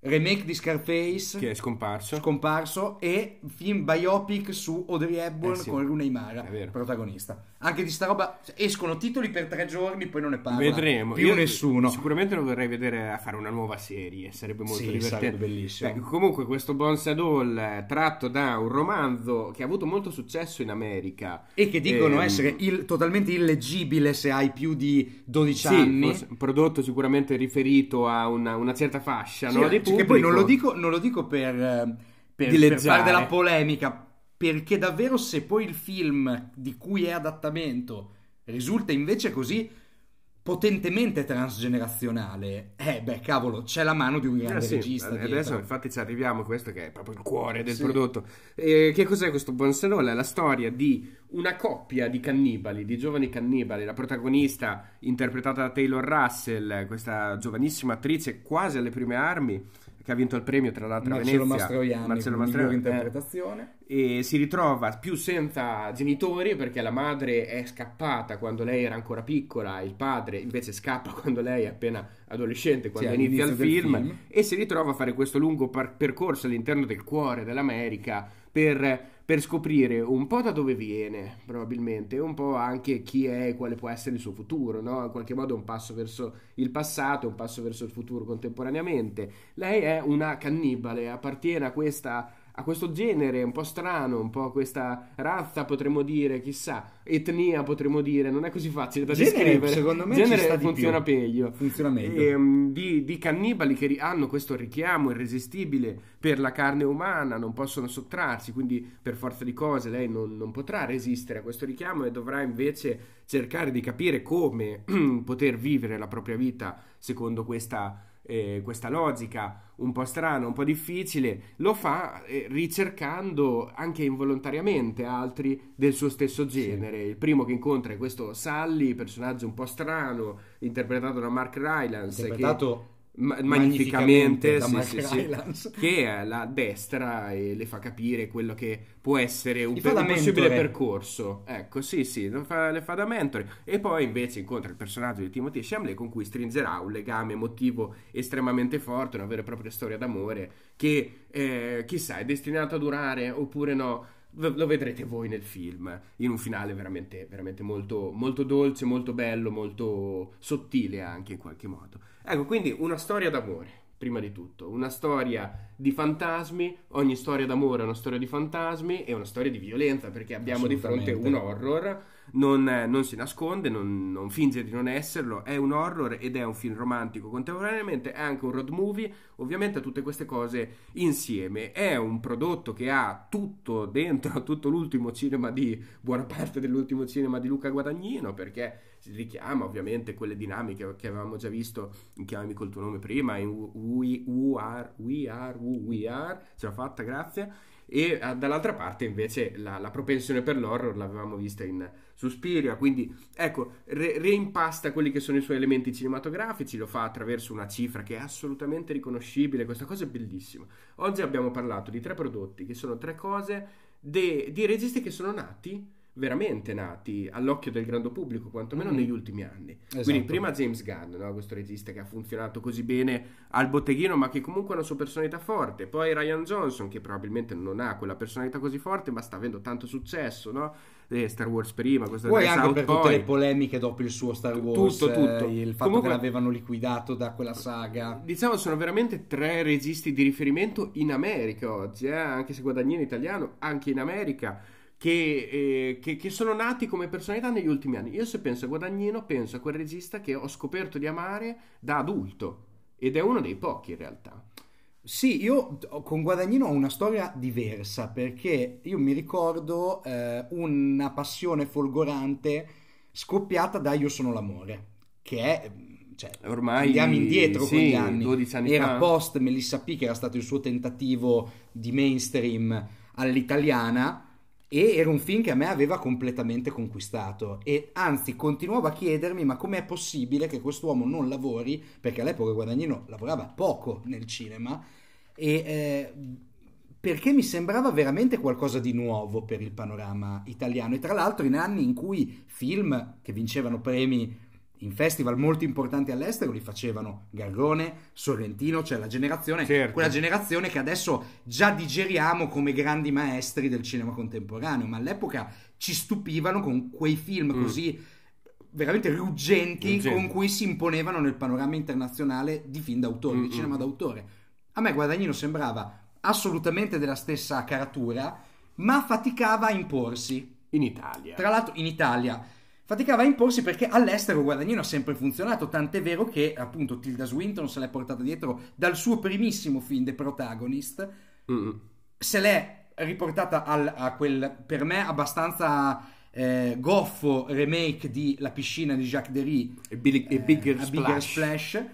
remake di Scarface che è scomparso. scomparso e film biopic su Audrey Hepburn Eh sì. con Rooney Mara È vero. protagonista anche di sta roba cioè, escono titoli per tre giorni poi non ne parla Vedremo. più Io nessuno Sicuramente lo vorrei vedere a fare una nuova serie, sarebbe molto Sì, divertente. sarebbe bellissimo. Eh, comunque questo Bones è tratto da un romanzo che ha avuto molto successo in America. e che dicono Ehm, essere il- totalmente illeggibile se hai più di 12 Sì, anni forse prodotto sicuramente riferito a una, una certa fascia Sì, no, cioè, che poi non lo pubblico. dico, non lo dico per, eh, per, per fare della polemica, perché davvero se poi il film di cui è adattamento risulta invece così potentemente transgenerazionale, eh beh cavolo, c'è la mano di un grande Eh sì, regista adesso dietro. infatti ci arriviamo, questo che è proprio il cuore del Sì. prodotto. E che cos'è questo Bones Doll? È la storia di una coppia di cannibali, di giovani cannibali. La protagonista, interpretata da Taylor Russell, questa giovanissima attrice quasi alle prime armi, che ha vinto il premio tra l'altro a Marcello Venezia. Mastroianni, Marcello Mastroianni, eh interpretazione. e si ritrova più senza genitori perché la madre è scappata quando lei era ancora piccola, il padre invece scappa quando lei è appena adolescente, quando Sì, inizia il film, film. e si ritrova a fare questo lungo par- percorso all'interno del cuore dell'America per, per scoprire un po' da dove viene, probabilmente, un po' anche chi è e quale può essere il suo futuro, no? In qualche modo un passo verso il passato, un passo verso il futuro contemporaneamente. Lei è una cannibale, appartiene a questa a questo genere un po' strano, un po' questa razza potremmo dire, chissà, etnia potremmo dire, non è così facile da Genere, descrivere. secondo me, genere funziona meglio. Funziona meglio. Ehm, di, di cannibali che hanno questo richiamo irresistibile per la carne umana, non possono sottrarsi, quindi per forza di cose lei non, non potrà resistere a questo richiamo e dovrà invece cercare di capire come poter vivere la propria vita secondo questa, eh, questa logica un po' strana, un po' difficile, lo fa eh, ricercando anche involontariamente altri del suo stesso genere. Il primo che incontra è questo Sully, personaggio un po' strano, interpretato da Mark Rylance, interpretato che ma- magnificamente magnificamente da sì, Mark sì, che è la destra e le fa capire quello che può essere un, per- un possibile percorso. Ecco, sì, sì, fa- le fa da mentore. E poi invece incontra il personaggio di Timothy Chalamet con cui stringerà un legame emotivo estremamente forte, una vera e propria storia d'amore che eh, chissà è destinato a durare oppure no. Lo vedrete voi nel film, in un finale veramente, veramente molto, molto dolce, molto bello, molto sottile anche in qualche modo. Ecco, quindi una storia d'amore, prima di tutto, una storia di fantasmi, ogni storia d'amore è una storia di fantasmi e una storia di violenza, perché abbiamo di fronte un horror, non, eh, non si nasconde, non, non finge di non esserlo, è un horror ed è un film romantico contemporaneamente, è anche un road movie, ovviamente tutte queste cose insieme. È un prodotto che ha tutto dentro, tutto l'ultimo cinema di, buona parte dell'ultimo cinema di Luca Guadagnino, perché si richiama ovviamente quelle dinamiche che avevamo già visto in Chiamami col tuo nome prima, in We, we Are, We Are, We Are, ce l'ho fatta, grazie. E eh, dall'altra parte invece la, la propensione per l'horror l'avevamo vista in Suspiria, quindi ecco, re- reimpasta quelli che sono i suoi elementi cinematografici, lo fa attraverso una cifra che è assolutamente riconoscibile, questa cosa è bellissima. Oggi abbiamo parlato di tre prodotti che sono tre cose de- di registi che sono nati veramente nati all'occhio del grande pubblico, quantomeno Mhm. negli ultimi anni. Esatto. Quindi prima James Gunn, no? questo regista che ha funzionato così bene al botteghino, ma che comunque ha una sua personalità forte. Poi Ryan Johnson, che probabilmente non ha quella personalità così forte, ma sta avendo tanto successo, no? Eh, Star Wars prima, questo Poi anche Out per poi. tutte le polemiche dopo il suo Star Wars, Tutto, tutto. eh, il fatto Comunque- che l'avevano liquidato da quella saga. Diciamo sono veramente tre registi di riferimento in America oggi, eh, anche se Guadagnino italiano, anche in America, che, eh, che- che sono nati come personalità negli ultimi anni. Io se penso a Guadagnino, penso a quel regista che ho scoperto di amare da adulto, ed è uno dei pochi in realtà. Sì, io con Guadagnino ho una storia diversa perché io mi ricordo eh, una passione folgorante scoppiata da Io sono l'amore, che è, cioè, Ormai, andiamo indietro sì, con gli anni. 12 anni Era fa. post Melissa P, che era stato il suo tentativo di mainstream all'italiana. E era un film che a me aveva completamente conquistato. E anzi continuavo a chiedermi ma com'è possibile che quest'uomo non lavori, perché all'epoca Guadagnino lavorava poco nel cinema, e eh, perché mi sembrava veramente qualcosa di nuovo per il panorama italiano. E tra l'altro in anni in cui film che vincevano premi in festival molto importanti all'estero li facevano Garrone, Sorrentino, cioè la generazione, Certo. quella generazione che adesso già digeriamo come grandi maestri del cinema contemporaneo, ma all'epoca ci stupivano con quei film Mm. così veramente ruggenti Ruggenti. con cui si imponevano nel panorama internazionale di film d'autore, Mm, di mm. cinema d'autore. A me Guadagnino sembrava assolutamente della stessa caratura, ma faticava a imporsi. In Italia. Tra l'altro in Italia faticava a imporsi perché all'estero Guadagnino ha sempre funzionato, tant'è vero che appunto Tilda Swinton se l'è portata dietro dal suo primissimo film The Protagonist, Mm. se l'è riportata al- a quel per me abbastanza eh, goffo remake di La piscina di Jacques Dery E, Billy- e Bigger eh, Splash. Bigger Splash.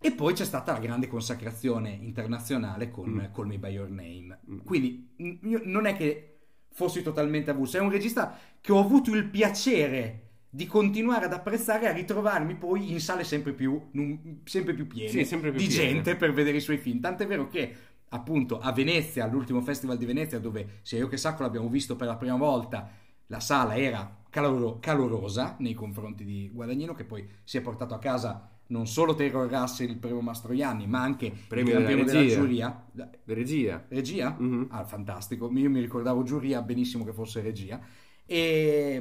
E poi c'è stata la grande consacrazione internazionale con Mm. Call Me By Your Name. Mm. Quindi n- non è che fossi totalmente avulso, è un regista che ho avuto il piacere di continuare ad apprezzare e a ritrovarmi poi in sale sempre più, sempre più piene Sì, sempre più di piene. gente per vedere i suoi film. Tant'è vero che appunto a Venezia, all'ultimo festival di Venezia, dove sia io che Sacco l'abbiamo visto per la prima volta, la sala era caloro- calorosa nei confronti di Guadagnino, che poi si è portato a casa non solo Taylor Russell, il primo Mastroianni, ma anche Premio il della premio della regia. giuria. Regia. Regia? Mhm. Ah, fantastico. Io mi ricordavo giuria, benissimo che fosse regia. E,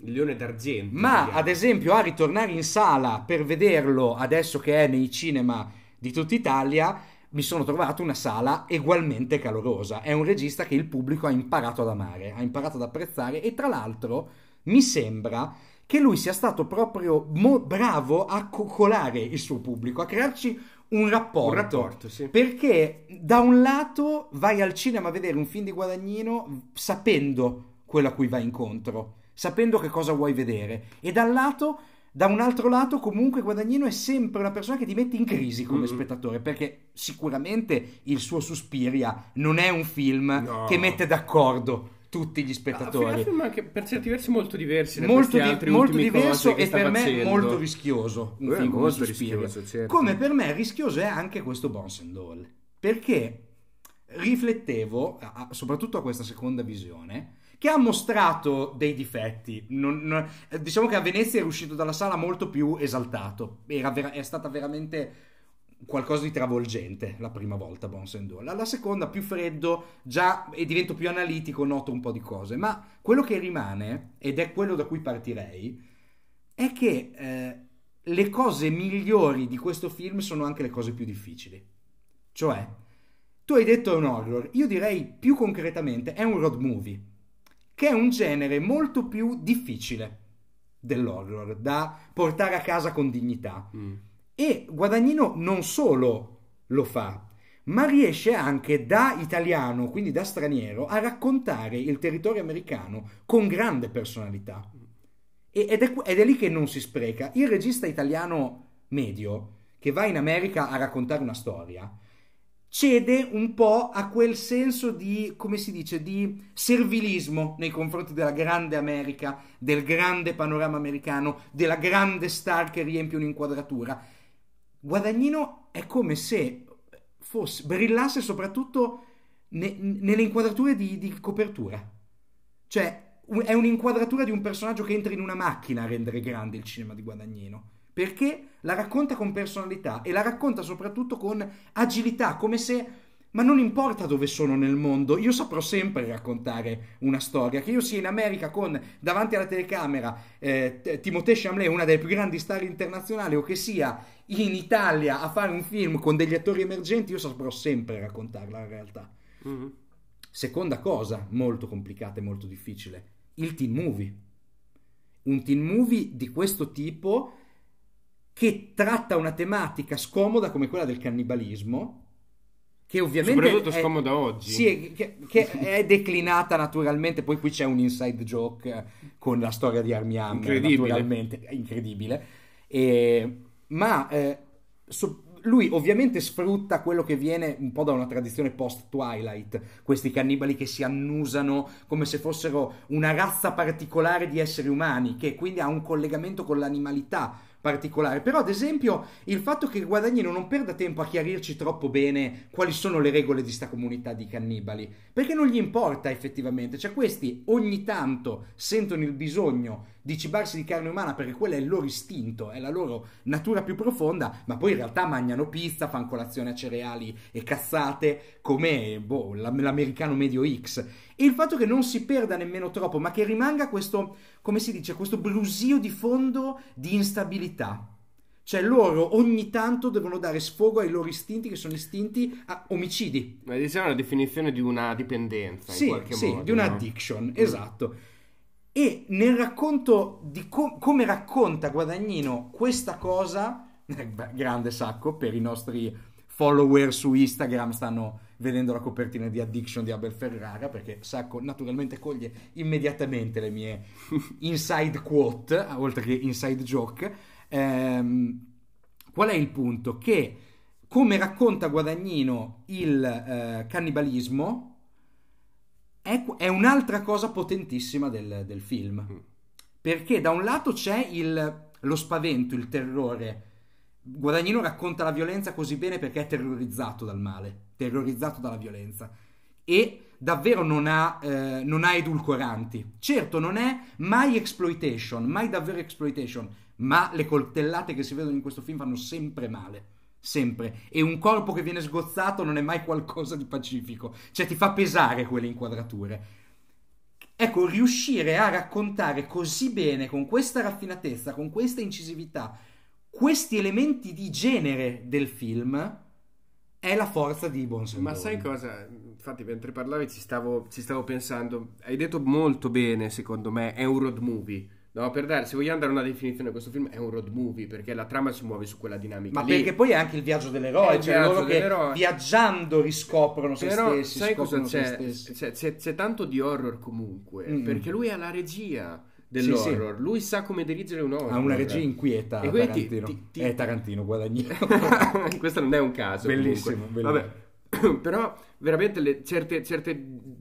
Il leone d'argento. ma chiama. ad esempio a ritornare in sala per vederlo adesso che è nei cinema di tutta Italia, mi sono trovato una sala ugualmente calorosa. È un regista che il pubblico ha imparato ad amare, ha imparato ad apprezzare e tra l'altro mi sembra che lui sia stato proprio mo- bravo a coccolare il suo pubblico, a crearci un rapporto. Un rapporto, sì. Perché da un lato vai al cinema a vedere un film di Guadagnino sapendo quello a cui vai incontro, sapendo che cosa vuoi vedere, e dal lato, da un altro lato, comunque Guadagnino è sempre una persona che ti mette in crisi come Mhm. spettatore, perché sicuramente il suo Suspiria non è un film No. che mette d'accordo tutti gli Ah, spettatori. film anche per certi versi molto diversi molto, di- molto diverso e per me facendo. molto rischioso un Eh, film come molto Suspiria. rischioso, certo. Come per me rischioso è anche questo Bones and All, perché riflettevo, soprattutto a questa seconda visione, che ha mostrato dei difetti. Non- eh, diciamo che a Venezia è uscito dalla sala molto più esaltato, Era vera- è stata veramente qualcosa di travolgente la prima volta All. La seconda più freddo, già e divento più analitico, noto un po' di cose, ma quello che rimane, ed è quello da cui partirei, è che eh, le cose migliori di questo film sono anche le cose più difficili. Cioè, tu hai detto è un horror, io direi più concretamente è un road movie, che è un genere molto più difficile dell'horror da portare a casa con dignità. Mm. E Guadagnino non solo lo fa, ma riesce anche da italiano, quindi da straniero, a raccontare il territorio americano con grande personalità. Ed è, ed è lì che non si spreca. Il regista italiano medio, che va in America a raccontare una storia, cede un po' a quel senso di, come si dice, di servilismo nei confronti della grande America, del grande panorama americano, della grande star che riempie un'inquadratura. Guadagnino è come se fosse, brillasse soprattutto ne- nelle inquadrature di, di copertura. Cioè, è un'inquadratura di un personaggio che entra in una macchina a rendere grande il cinema di Guadagnino. Perché la racconta con personalità e la racconta soprattutto con agilità, come se. Ma non importa dove sono nel mondo, io saprò sempre raccontare una storia. Che io sia in America con davanti alla telecamera eh, Timothée Chalamet, una delle più grandi star internazionali, o che sia in Italia a fare un film con degli attori emergenti, io saprò sempre raccontarla in realtà. Mhm. Seconda cosa molto complicata e molto difficile, il teen movie. Un teen movie di questo tipo che tratta una tematica scomoda come quella del cannibalismo, che ovviamente Soprattutto è- scomoda oggi. Sì, che, che è declinata naturalmente, poi qui c'è un inside joke con la storia di Armie Hammer, Incredibile. naturalmente, incredibile. E- ma eh, so- lui ovviamente sfrutta quello che viene un po' da una tradizione post-Twilight, questi cannibali che si annusano come se fossero una razza particolare di esseri umani, che quindi ha un collegamento con l'animalità particolare. Però, ad esempio, il fatto che Guadagnino non perda tempo a chiarirci troppo bene quali sono le regole di sta comunità di cannibali, perché non gli importa effettivamente. Cioè, questi ogni tanto sentono il bisogno di cibarsi di carne umana perché quello è il loro istinto, è la loro natura più profonda, ma poi in realtà mangiano pizza, fanno colazione a cereali e cazzate come boh, l'americano medio X. E il fatto che non si perda nemmeno troppo, ma che rimanga questo, come si dice, questo brusio di fondo di instabilità. Cioè loro ogni tanto devono dare sfogo ai loro istinti che sono istinti a omicidi. Ma diciamo la definizione di una dipendenza sì, in qualche sì, modo. di una no? addiction, Mm. esatto. E nel racconto di co- come racconta Guadagnino questa cosa, grande sacco per i nostri follower su Instagram stanno vedendo la copertina di Addiction di Abel Ferrara perché Sacco naturalmente coglie immediatamente le mie inside quote oltre che inside joke Ehm, qual è il punto? Che come racconta Guadagnino il eh, cannibalismo è, è un'altra cosa potentissima del, del film. Mm. Perché da un lato c'è il- lo spavento, il terrore. Guadagnino racconta la violenza così bene perché è terrorizzato dal male, terrorizzato dalla violenza. E davvero non ha, eh, non ha edulcoranti. Certo, non è mai exploitation, mai davvero exploitation, ma le coltellate che si vedono in questo film fanno sempre male. Sempre. E un corpo che viene sgozzato non è mai qualcosa di pacifico. Cioè ti fa pesare quelle inquadrature. Ecco, riuscire a raccontare così bene, con questa raffinatezza, con questa incisività, questi elementi di genere del film è la forza di Bonsen. Ma sai cosa? Infatti, mentre parlavi ci stavo, ci stavo pensando. Hai detto molto bene, secondo me, è un road movie. No, per dare, se vogliamo dare una definizione a questo film, è un road movie perché la trama si muove su quella dinamica. Ma lì. perché poi è anche il viaggio dell'eroe, il cioè viaggio loro che dell'eroe. viaggiando riscoprono se Però stessi, sai cosa c'è? C'è, c'è- c'è tanto di horror comunque, Mm. perché lui ha la regia dell'horror, lui sa come dirigere un horror. Ha una regia inquieta E Tarantino. ti- ti- È Tarantino, Guadagnino. Questo non è un caso. Bellissimo, bellissimo. Vabbè, però veramente le- certe, certe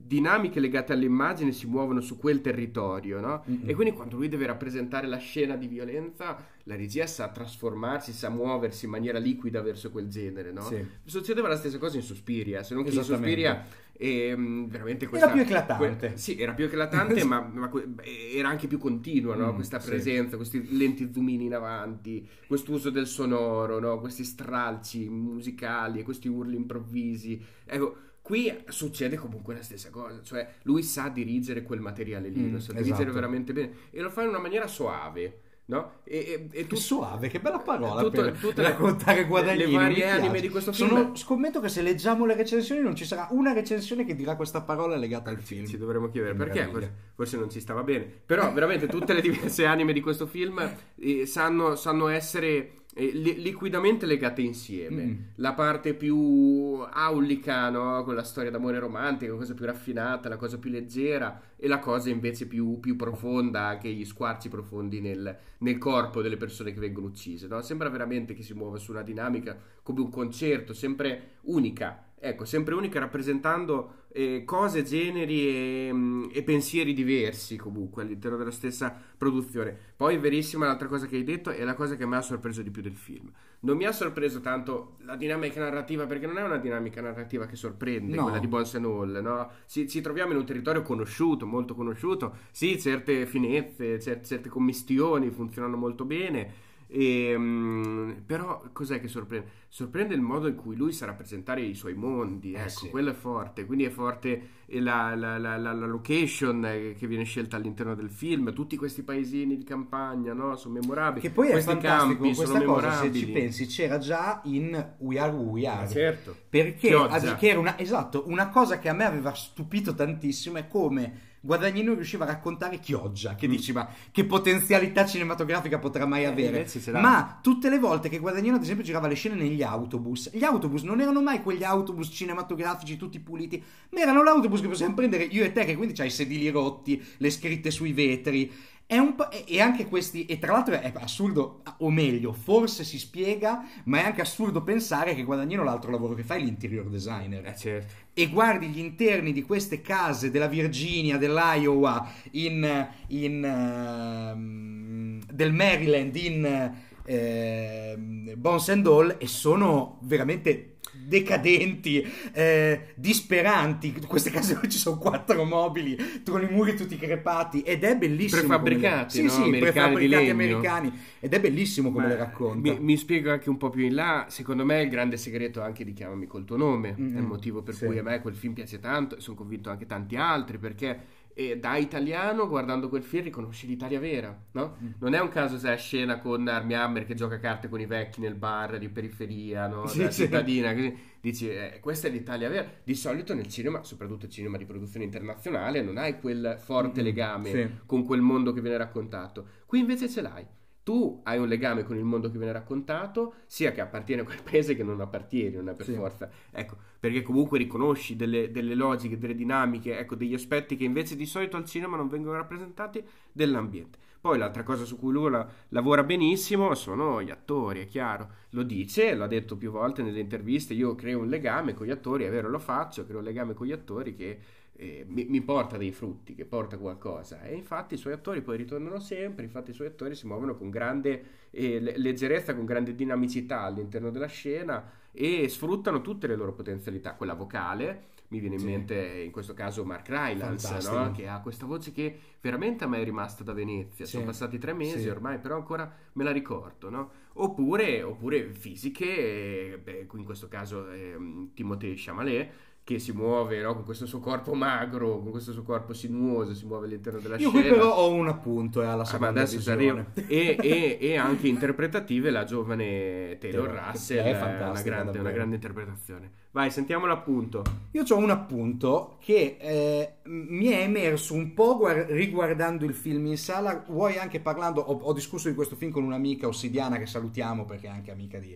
dinamiche legate all'immagine si muovono su quel territorio, no? Mm-mm. E quindi quando lui deve rappresentare la scena di violenza, la regia sa trasformarsi, sa muoversi in maniera liquida verso quel genere, no? Sì. Succedeva la stessa cosa in Suspiria, se non che in. Suspiria ehm, veramente questa... Era più eclatante. que- sì, era più eclatante, ma, ma era anche più continua, no? Mm, Questa sì. presenza, questi lenti zoomini in avanti, quest'uso del sonoro, no? Questi stralci musicali e questi urli improvvisi. Ecco, qui succede comunque la stessa cosa, cioè lui sa dirigere quel materiale lì, Mm, lo sa dirigere esatto. veramente bene e lo fa in una maniera soave. No? E, e, e tu- suave, che bella parola Tutto- per tutte le- raccontare le varie mi piace. anime di questo Sono- film- scommetto che se leggiamo le recensioni non ci sarà una recensione che dirà questa parola legata al film. Ci dovremmo chiedere perché, forse, forse non ci stava bene. Però veramente tutte le diverse anime di questo film eh, sanno, sanno essere li- liquidamente legate insieme. Mm. La parte più aulica, no? con la storia d'amore romantica, la cosa più raffinata, la cosa più leggera, e la cosa invece più, più profonda, anche gli squarci profondi nel, nel corpo delle persone che vengono uccise. no? Sembra veramente che si muova su una dinamica come un concerto, sempre unica. Ecco, sempre unica rappresentando eh, cose, generi e, mm, e pensieri diversi comunque all'interno della stessa produzione. Poi, verissima, l'altra cosa che hai detto è la cosa che mi ha sorpreso di più del film. Non mi ha sorpreso tanto la dinamica narrativa, perché non è una dinamica narrativa che sorprende, No. quella di Bones and Hall, no? Ci, ci troviamo in un territorio conosciuto, molto conosciuto. Sì, certe finezze, cer- certe commistioni funzionano molto bene. E, mm, però cos'è che sorprende? Sorprende il modo in cui lui sa rappresentare i suoi mondi, Eh, ecco, sì. quello è forte. Quindi è forte la, la- la- la- location eh, che viene scelta all'interno del film, tutti questi paesini di campagna, no? Sono memorabili. Che poi è questi fantastico, campi questa sono cosa se memorabili. ci pensi c'era già in We Are Who We Are. Ah, certo. Perché ad- era una, esatto, una cosa che a me aveva stupito tantissimo è come Guadagnino riusciva a raccontare Chioggia, che Mm. dici ma che potenzialità cinematografica potrà mai Eh, avere? Ma tutte le volte che Guadagnino ad esempio girava le scene negli autobus, gli autobus non erano mai quegli autobus cinematografici tutti puliti, ma erano l'autobus che possiamo prendere io e te che quindi c'hai i sedili rotti, le scritte sui vetri. È un po', e anche questi, e tra l'altro è assurdo, o meglio, forse si spiega, ma è anche assurdo pensare che Guadagnino l'altro lavoro che fa è l'interior designer. Eh, certo. E guardi gli interni di queste case della Virginia, dell'Iowa, in, in, ehm, del Maryland, in ehm, Bones and Hall, e sono veramente decadenti, eh, disperanti. In queste case ci sono quattro mobili con i muri tutti crepati ed è bellissimo. Prefabbricati, come... no? Sì, sì, americani prefabbricati di legno. americani ed è bellissimo come Ma le racconta. Mi, mi spiego anche un po' più in là. Secondo me il grande segreto anche di Chiamami col tuo nome. Mm-mm. È il motivo per Sì. cui a me quel film piace tanto e sono convinto anche tanti altri perché eh, da italiano guardando quel film riconosci l'Italia vera, no? Mm. Non è un caso se è scena con Armie Hammer che gioca a carte con i vecchi nel bar di periferia, no? Sì, sì. cittadina, così. Dici, eh, questa è l'Italia vera. Di solito nel cinema, soprattutto il cinema di produzione internazionale, non hai quel forte Mm, legame sì. con quel mondo che viene raccontato. Qui invece ce l'hai. Tu hai un legame con il mondo che viene raccontato, sia che appartiene a quel paese che non appartieni, non è per Sì. forza. Ecco, perché comunque riconosci delle, delle logiche, delle dinamiche, ecco, degli aspetti che invece di solito al cinema non vengono rappresentati dell'ambiente. Poi l'altra cosa su cui lui la- lavora benissimo sono gli attori, è chiaro. Lo dice, l'ha detto più volte nelle interviste, io creo un legame con gli attori, è vero, lo faccio, creo un legame con gli attori che eh, mi, mi porta dei frutti, che porta qualcosa. E infatti i suoi attori poi ritornano sempre, infatti i suoi attori si muovono con grande eh, le- leggerezza, con grande dinamicità all'interno della scena e sfruttano tutte le loro potenzialità. Quella vocale, mi viene in Sì. mente in questo caso Mark Rylance, no? che ha questa voce che veramente a me è rimasta da Venezia. Sì. Sono passati tre mesi Sì. ormai, però ancora me la ricordo. No? Oppure, oppure fisiche, eh, beh, in questo caso ehm, Timothée Chalamet che si muove no? con questo suo corpo magro, con questo suo corpo sinuoso, si muove all'interno della Io scena. qui però ho un appunto e alla Ah, seconda arrivo. E, e- e anche interpretative la giovane Taylor Russell, è eh, fantastica, una grande, una grande interpretazione. Vai, sentiamo l'appunto. Io ho un appunto che eh, mi è emerso un po' guar- riguardando il film in sala, vuoi anche parlando, ho, ho discusso di questo film con un'amica ossidiana che salutiamo perché è anche amica di,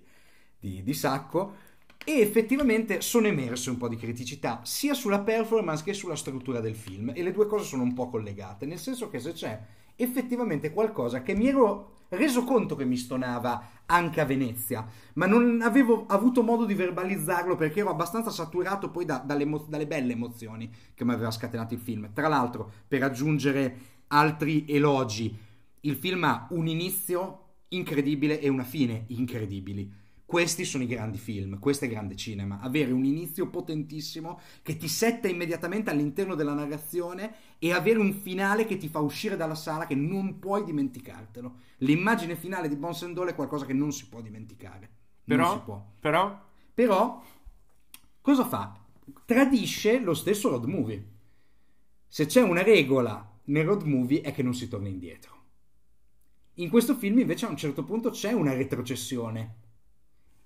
di- di Sacco e effettivamente sono emerse un po' di criticità sia sulla performance che sulla struttura del film e le due cose sono un po' collegate, nel senso che se c'è effettivamente qualcosa che mi ero reso conto che mi stonava anche a Venezia, ma non avevo avuto modo di verbalizzarlo perché ero abbastanza saturato poi da- dalle, dalle belle emozioni che mi aveva scatenato il film. Tra l'altro, per aggiungere altri elogi, il film ha un inizio incredibile e una fine incredibili. Questi sono i grandi film, questo è grande cinema, avere un inizio potentissimo che ti setta immediatamente all'interno della narrazione e avere un finale che ti fa uscire dalla sala che non puoi dimenticartelo. L'immagine finale di Bonsendole è qualcosa che non si può dimenticare. non si Però, può. però, Però, cosa fa? Tradisce lo stesso road movie. Se c'è una regola nel road movie è che non si torna indietro. In questo film invece a un certo punto c'è una retrocessione.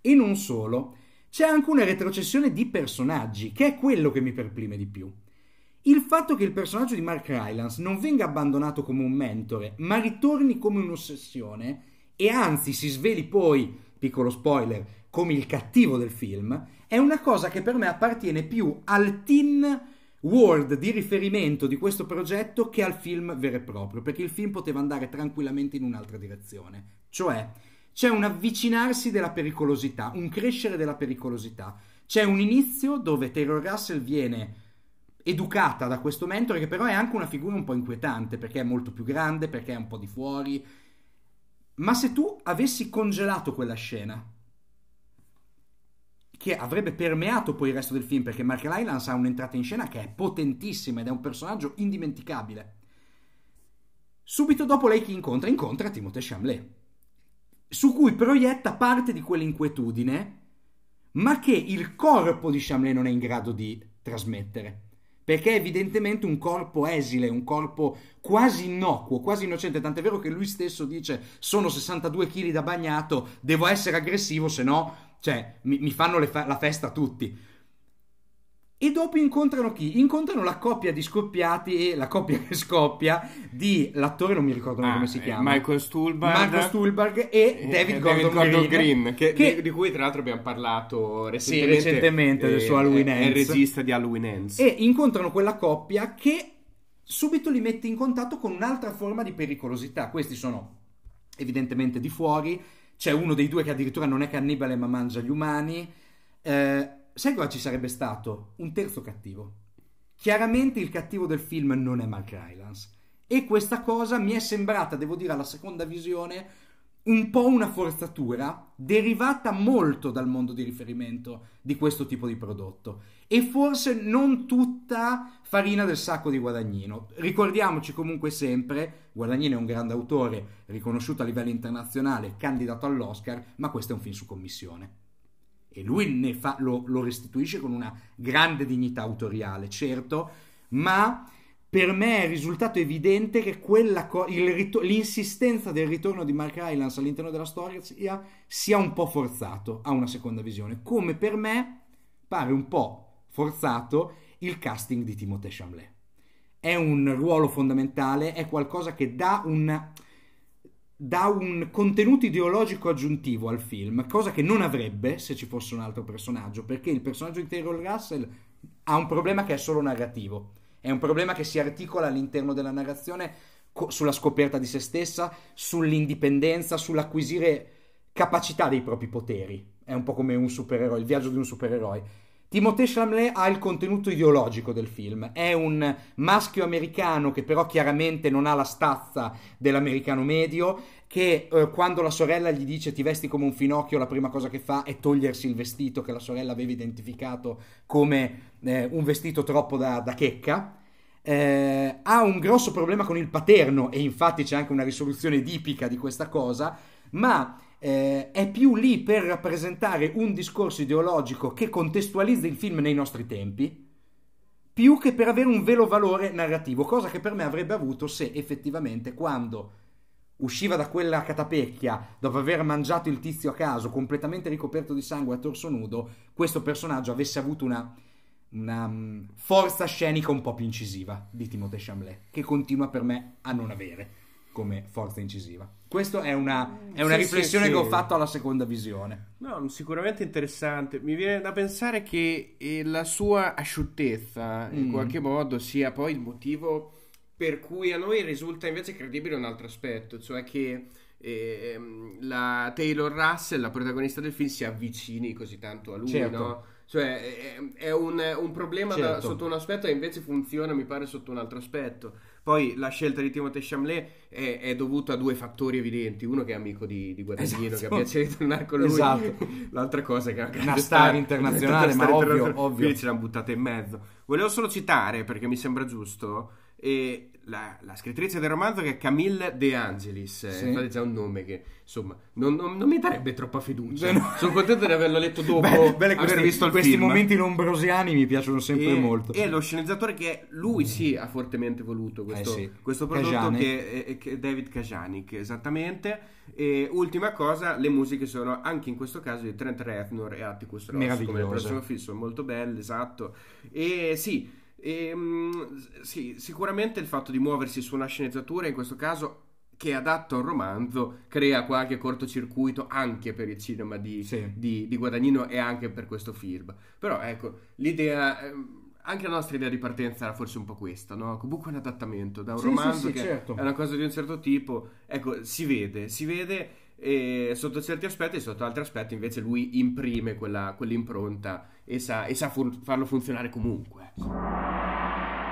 E non solo, c'è anche una retrocessione di personaggi, che è quello che mi perplime di più. Il fatto che il personaggio di Mark Rylance non venga abbandonato come un mentore, ma ritorni come un'ossessione, e anzi si sveli poi, piccolo spoiler, come il cattivo del film, è una cosa che per me appartiene più al teen world di riferimento di questo progetto che al film vero e proprio, perché il film poteva andare tranquillamente in un'altra direzione. Cioè, c'è un avvicinarsi della pericolosità, un crescere della pericolosità. C'è un inizio dove Taylor Russell viene educata da questo mentore che però è anche una figura un po' inquietante perché è molto più grande, perché è un po' di fuori. Ma se tu avessi congelato quella scena, che avrebbe permeato poi il resto del film, perché Mark Rylance ha un'entrata in scena che è potentissima ed è un personaggio indimenticabile. Subito dopo lei chi incontra? Incontra Timothée Chalamet, su cui proietta parte di quell'inquietudine, ma che il corpo di Chalamet non è in grado di trasmettere. Perché è evidentemente un corpo esile, un corpo quasi innocuo, quasi innocente. Tant'è vero che lui stesso dice: Sono 62 kg da bagnato, devo essere aggressivo, se no, cioè, mi, mi fanno fa- la festa tutti. E dopo incontrano chi? Incontrano la coppia di scoppiati e la coppia che scoppia di l'attore, non mi ricordo Ah, come si eh, chiama. Michael Stuhlbarg. Michael Stuhlbarg e eh, David Gordon, Green, Green, che, che- di, cui tra l'altro abbiamo parlato Sì, recentemente. recentemente, del suo Halloween è il Ends. regista di Halloween Ends. e incontrano quella coppia che subito li mette in contatto con un'altra forma di pericolosità. Questi sono evidentemente di fuori. C'è uno dei due che addirittura non è cannibale ma mangia gli umani. Eh, sai cosa ci sarebbe stato? Un terzo cattivo. Chiaramente il cattivo del film non è Mark Rylance. E questa cosa mi è sembrata, devo dire, alla seconda visione un po' una forzatura derivata molto dal mondo di riferimento di questo tipo di prodotto e forse non tutta farina del sacco di Guadagnino. Ricordiamoci comunque sempre, Guadagnino è un grande autore, riconosciuto a livello internazionale, candidato all'Oscar, ma questo è un film su commissione. E lui fa, lo, lo restituisce con una grande dignità autoriale, certo, ma per me è risultato evidente che co- rit- l'insistenza del ritorno di Mark Rylance all'interno della storia sia, sia, un po' forzato a una seconda visione, come per me pare un po' forzato il casting di Timothée Chalamet. È un ruolo fondamentale, è qualcosa che dà un, dà un contenuto ideologico aggiuntivo al film, cosa che non avrebbe se ci fosse un altro personaggio, perché il personaggio di Taylor Russell ha un problema che è solo narrativo è un problema che si articola all'interno della narrazione co- sulla scoperta di se stessa, sull'indipendenza, sull'acquisire capacità dei propri poteri. È un po' come un supereroe, il viaggio di un supereroe. Timothée Chalamet ha il contenuto ideologico del film, è un maschio americano che però chiaramente non ha la stazza dell'americano medio, che eh, quando la sorella gli dice ti vesti come un finocchio, la prima cosa che fa è togliersi il vestito che la sorella aveva identificato come eh, un vestito troppo da, da checca. Eh, ha un grosso problema con il paterno e infatti c'è anche una risoluzione edipica di questa cosa, ma eh, è più lì per rappresentare un discorso ideologico che contestualizza il film nei nostri tempi, più che per avere un vero valore narrativo, cosa che per me avrebbe avuto se effettivamente quando usciva da quella catapecchia dopo aver mangiato il tizio a caso, completamente ricoperto di sangue a torso nudo, questo personaggio avesse avuto una una um, forza scenica un po' più incisiva di Timothée Chalamet, che continua per me a non avere come forza incisiva. Questa è una, è una sì, riflessione sì, che sì. ho fatto alla seconda visione. No, sicuramente interessante. Mi viene da pensare che eh, la sua asciuttezza, in mm. qualche modo, sia poi il motivo per cui a noi risulta invece credibile un altro aspetto, cioè che eh, la Taylor Russell, la protagonista del film, si avvicini così tanto a lui, certo. no? Cioè, è, un, un problema certo. da, sotto un aspetto e invece funziona, mi pare, sotto un altro aspetto. Poi la scelta di Timothée Chalamet è, è, dovuta a due fattori evidenti. Uno che è amico di, di Guadagnino, esatto. che ha piacere di tornare con lui. Esatto. L'altra cosa è che è una star internazionale, ma ovvio, ovvio. Quindi ce l'hanno buttata in mezzo. Volevo solo citare, perché mi sembra giusto, e la, la, scrittrice del romanzo che è Camille De Angelis, sì. infatti c'è un nome che insomma non, non, non mi darebbe troppa fiducia. No. Sono contento di averlo letto dopo beh, beh, aver questi, visto questi film. momenti lombrosiani mi piacciono sempre e, molto. E lo sceneggiatore che lui sì ha fortemente voluto questo, eh sì. questo prodotto che è, che è, David Kajanik, esattamente. E ultima cosa, le musiche sono anche in questo caso di Trent Reznor e Atticus Ross, come il prossimo film, sono molto belle, esatto. E sì e, ehm, sì, sicuramente il fatto di muoversi su una sceneggiatura, in questo caso che è adatto a un romanzo, crea qualche cortocircuito anche per il cinema di, sì. di, di Guadagnino e anche per questo film. Però ecco, l'idea ehm, anche la nostra idea di partenza era forse un po' questa, no? Comunque un adattamento da un sì, romanzo sì, che certo. è una cosa di un certo tipo. Ecco, si vede, si vede e sotto certi aspetti e sotto altri aspetti invece lui imprime quella, quell'impronta e sa, e sa fun- farlo funzionare comunque. い。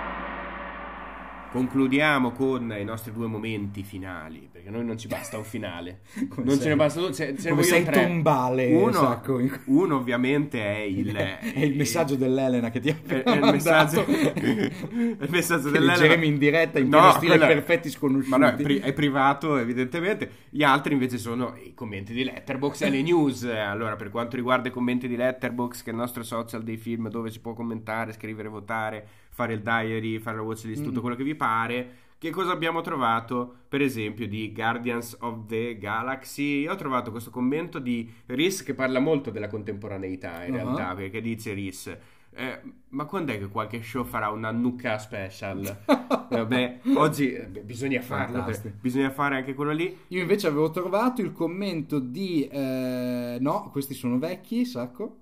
Concludiamo con i nostri due momenti finali, perché a noi non ci basta un finale. non sei? ce ne basta due, ce, ce Come sei tre. tombale. Uno, uno, ovviamente è il... è il messaggio dell'Elena che ti ha è, è il messaggio, il messaggio che dell'Elena. in diretta in no, stile quella, perfetti sconosciuti. Ma no, è, pri- è, privato evidentemente. Gli altri invece sono i commenti di Letterboxd e le news. Allora, per quanto riguarda i commenti di Letterboxd, che è il nostro social dei film dove si può commentare, scrivere, votare fare il diary, fare la watchlist, mm. tutto quello che vi pare. Che cosa abbiamo trovato, per esempio, di Guardians of the Galaxy? Io ho trovato questo commento di Rhys che parla molto della contemporaneità, in uh-huh. realtà, perché dice Rhys... Eh, ma quando è che qualche show farà una Nuka special? Vabbè, oggi eh, bisogna farlo. Bisogna fare anche quello lì. Io invece avevo trovato il commento di. Eh, no, questi sono vecchi, sacco.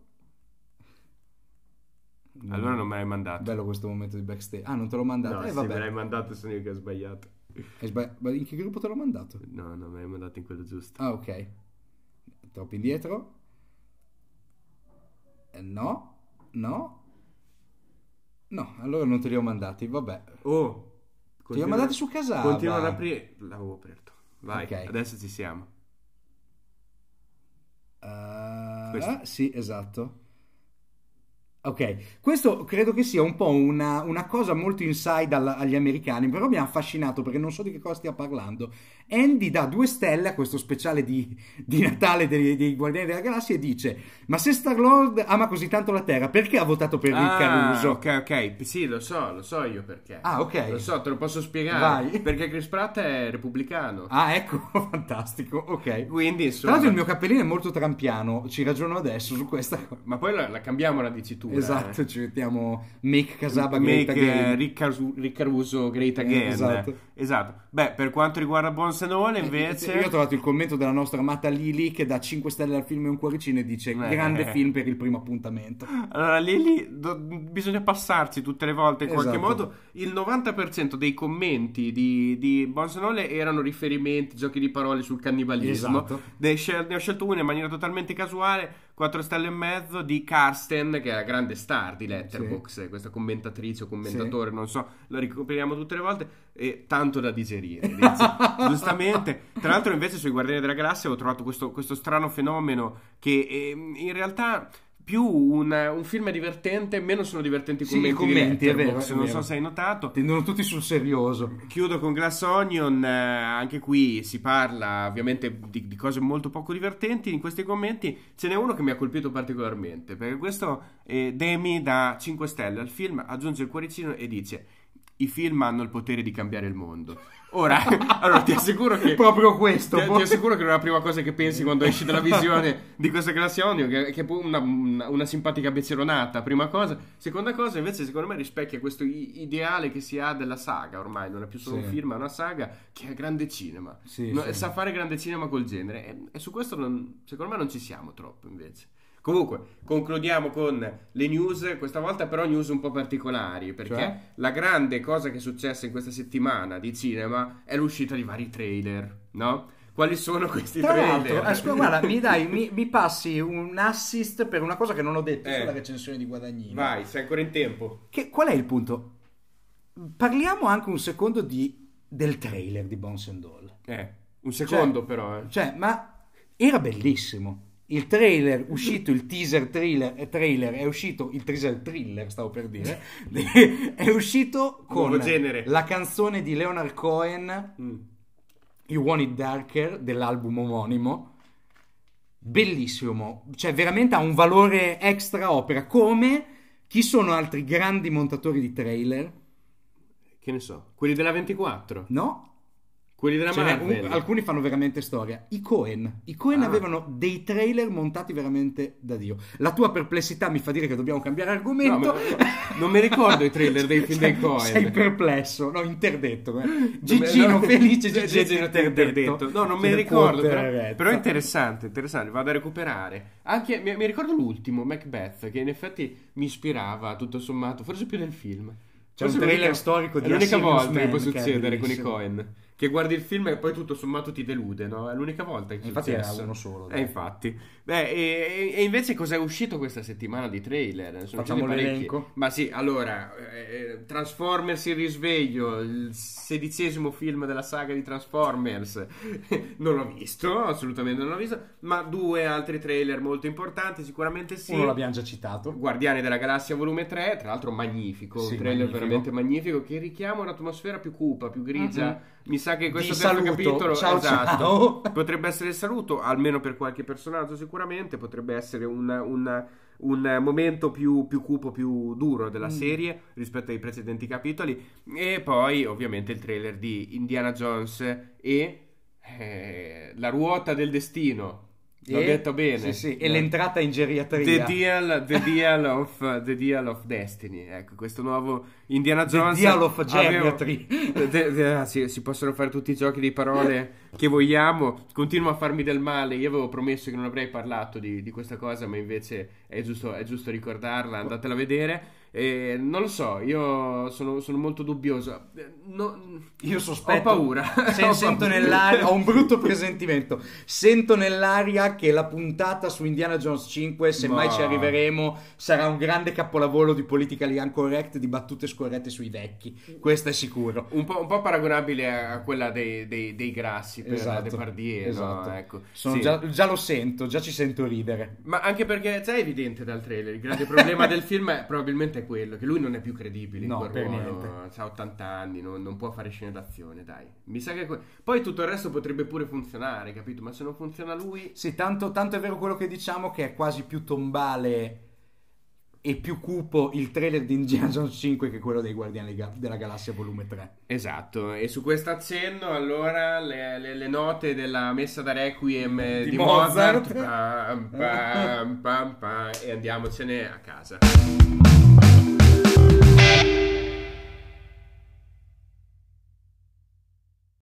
Allora non me l'hai mandato. Bello questo momento di backstage. Ah, non te l'ho mandato? No, eh, sì, vabbè. me l'hai mandato, sono io che ho sbagliato. Sbagli- in che gruppo te l'ho mandato? No, no, me l'hai mandato in quello giusto. Ah, ok. Troppo indietro. Eh, no, no. No, allora non te li ho mandati, vabbè. Oh. Continua, ti li ho mandati su casa. Continua ad aprire. L'avevo aperto. Vai, okay. adesso ci siamo. Questo. sì, esatto. Ok, questo credo che sia un po' una, una cosa molto inside al- agli americani, però mi ha affascinato perché non so di che cosa stia parlando. Andy dà due stelle a questo speciale di, di Natale dei, dei Guardiani della Galassia e dice: Ma se Star-Lord ama così tanto la Terra, perché ha votato per Rick Ah, Caruso? ok, ok. Sì, lo so, lo so io perché. Ah, ok. Lo so, te lo posso spiegare. Vai. Perché Chris Pratt è repubblicano. Ah, ecco, fantastico, ok. Quindi, Tra insomma. l'altro il mio cappellino è molto trampiano, ci ragiono adesso su questa cosa. Ma poi la, la cambiamo la dicitura. Esatto, eh. ci mettiamo Make Casaba Make Great eh, Again. Rick, Caruso, Rick Caruso Great Again. esatto. Esatto. Beh, per quanto riguarda and All, invece. Io ho trovato il commento della nostra amata Lily che dà 5 stelle al film e un cuoricino e dice Eh. grande film per il primo appuntamento. Allora, lì do- bisogna passarci tutte le volte in qualche Esatto. modo. Il 90% dei commenti di, di All erano riferimenti, giochi di parole sul cannibalismo. Esatto. Ne, scel- ne ho scelto uno in maniera totalmente casuale, 4 stelle e mezzo di Karsten, che è la grande star di Letterboxd, questa commentatrice o commentatore, non so, la ricoperiamo tutte le volte, e tanto da digerire, giustamente. Tra l'altro invece sui Guardiani della Galassia ho trovato questo, questo strano fenomeno che ehm, in realtà più un, un film è divertente, meno sono divertenti i Sì, commenti, i commenti, è vero, è non vero. so se hai notato. Tendono tutti sul serioso. Chiudo con Glass Onion, eh, anche qui si parla ovviamente di, di cose molto poco divertenti, in questi commenti ce n'è uno che mi ha colpito particolarmente, perché questo eh, Demi dà 5 stelle al film, aggiunge il cuoricino e dice i film hanno il potere di cambiare il mondo. Ora, allora ti assicuro che... Proprio questo. Ti, ti assicuro che non è la prima cosa che pensi quando esci dalla visione di questa classe Onion, che, che è una, una- una simpatica bezzeronata, prima cosa. Seconda cosa, invece, secondo me rispecchia questo ideale che si ha della saga, ormai non è più solo Sì. un film, è una saga che è grande cinema. Sì, No, sì. Sa fare grande cinema col genere. E, e su questo, non- secondo me, non ci siamo troppo, invece. Comunque, concludiamo con le news, questa volta però news un po' particolari, perché Cioè? la grande cosa che è successa in questa settimana di cinema è l'uscita di vari trailer, no? Quali sono questi Tra trailer? l'altro, eh, guarda, mi, dai, mi, mi passi un assist per una cosa che non ho detto Eh. sulla recensione di Guadagnino. Vai, sei ancora in tempo. Che- qual è il punto? Parliamo anche un secondo di- del trailer di Bones and All. Eh, un secondo però, eh. Cioè, ma era bellissimo. Il trailer uscito, il teaser trailer, eh, trailer è uscito, il teaser thriller stavo per dire, è uscito con la canzone di Leonard Cohen, Mm. You Want It Darker, dell'album omonimo. Bellissimo, cioè veramente ha un valore extra opera, come chi sono altri grandi montatori di trailer? Che ne so, quelli della 24, No, quelli della Ce n'è Marvel. un- alcuni fanno veramente storia. I Cohen. I Cohen Ah. avevano dei trailer montati veramente da Dio. La tua perplessità mi fa dire che dobbiamo cambiare No, argomento. ma- non mi ricordo i trailer dei film dei Coen. Sei perplesso, no, interdetto. eh. Gigino No, felice, Gigino Gigino interdetto. No, non me ne ricordo, però, però è interessante, interessante, vado a recuperare. Anche, mi, mi ricordo l'ultimo, Macbeth, che in effetti mi ispirava, tutto sommato, forse più del film. C'è Forse un trailer storico di È l'unica volta che Man può che è succedere con i. Cohen. Che guardi il film e poi tutto sommato ti delude, no? È l'unica volta che Infatti era successo. uno solo, Eh, infatti. Beh, e, e invece cos'è uscito questa settimana di trailer? Sono Facciamo l'elenco? Ma sì, allora, eh, Transformers il risveglio, il sedicesimo film della saga di Transformers, non l'ho visto, assolutamente non l'ho visto, ma due altri trailer molto importanti, sicuramente sì. Uno l'abbiamo già citato. Guardiani della Galassia volume 3, tra l'altro magnifico, Sì, un trailer magnifico. veramente magnifico che richiama un'atmosfera più cupa, più grigia. Mi sa che questo terzo capitolo Ciao, esatto, ciao. potrebbe essere il saluto, almeno per qualche personaggio sicuramente, potrebbe essere un, un- un momento più, più cupo, più duro della Mm. serie rispetto ai precedenti capitoli e poi ovviamente il trailer di Indiana Jones e eh, La ruota del destino. L'ho detto bene. Sì, sì, e l'entrata in geriatria. The Deal, the Deal of, the Deal of Destiny, ecco questo nuovo Indiana The Jones. Deal of avevo- Geriatry. De- de- ah, sì, si possono fare tutti i giochi di parole che vogliamo. Continua a farmi del male. Io avevo promesso che non avrei parlato di, di questa cosa, ma invece è giusto, è giusto ricordarla. Andatela a vedere. E non lo so, io sono, sono molto dubbioso. Eh, no- Io sospetto. Ho paura. Se- Ho sento paura. nell'aria. Ho un brutto presentimento. Sento nell'aria che la puntata su Indiana Jones 5, se Ma- mai ci arriveremo, sarà un grande capolavoro di politically incorrect, di battute scorrette sui vecchi. Questo è sicuro. Un po', un po' paragonabile a quella dei, dei- dei grassi per Esatto, Depardieu, no? esatto. Ecco. Sono Sì. già, già lo sento, già ci sento ridere. Ma anche perché, sai, è evidente dal trailer, il grande problema del film è probabilmente quello, che lui non è più credibile in No, quel per ruolo, niente. ha 80 anni, non, non può fare scene d'azione, dai. Mi sa che... que- Poi tutto il resto potrebbe pure funzionare, capito? Ma se non funziona lui... Sì, tanto, tanto è vero quello che diciamo che è quasi più tombale e più cupo il trailer di Indiana Jones 5 che quello dei Guardiani della Galassia volume 3. Esatto, e su questo accenno allora le, le- le note della messa da Requiem di, Di Mozart, Mozart. pam, pam, pam, e andiamocene a casa.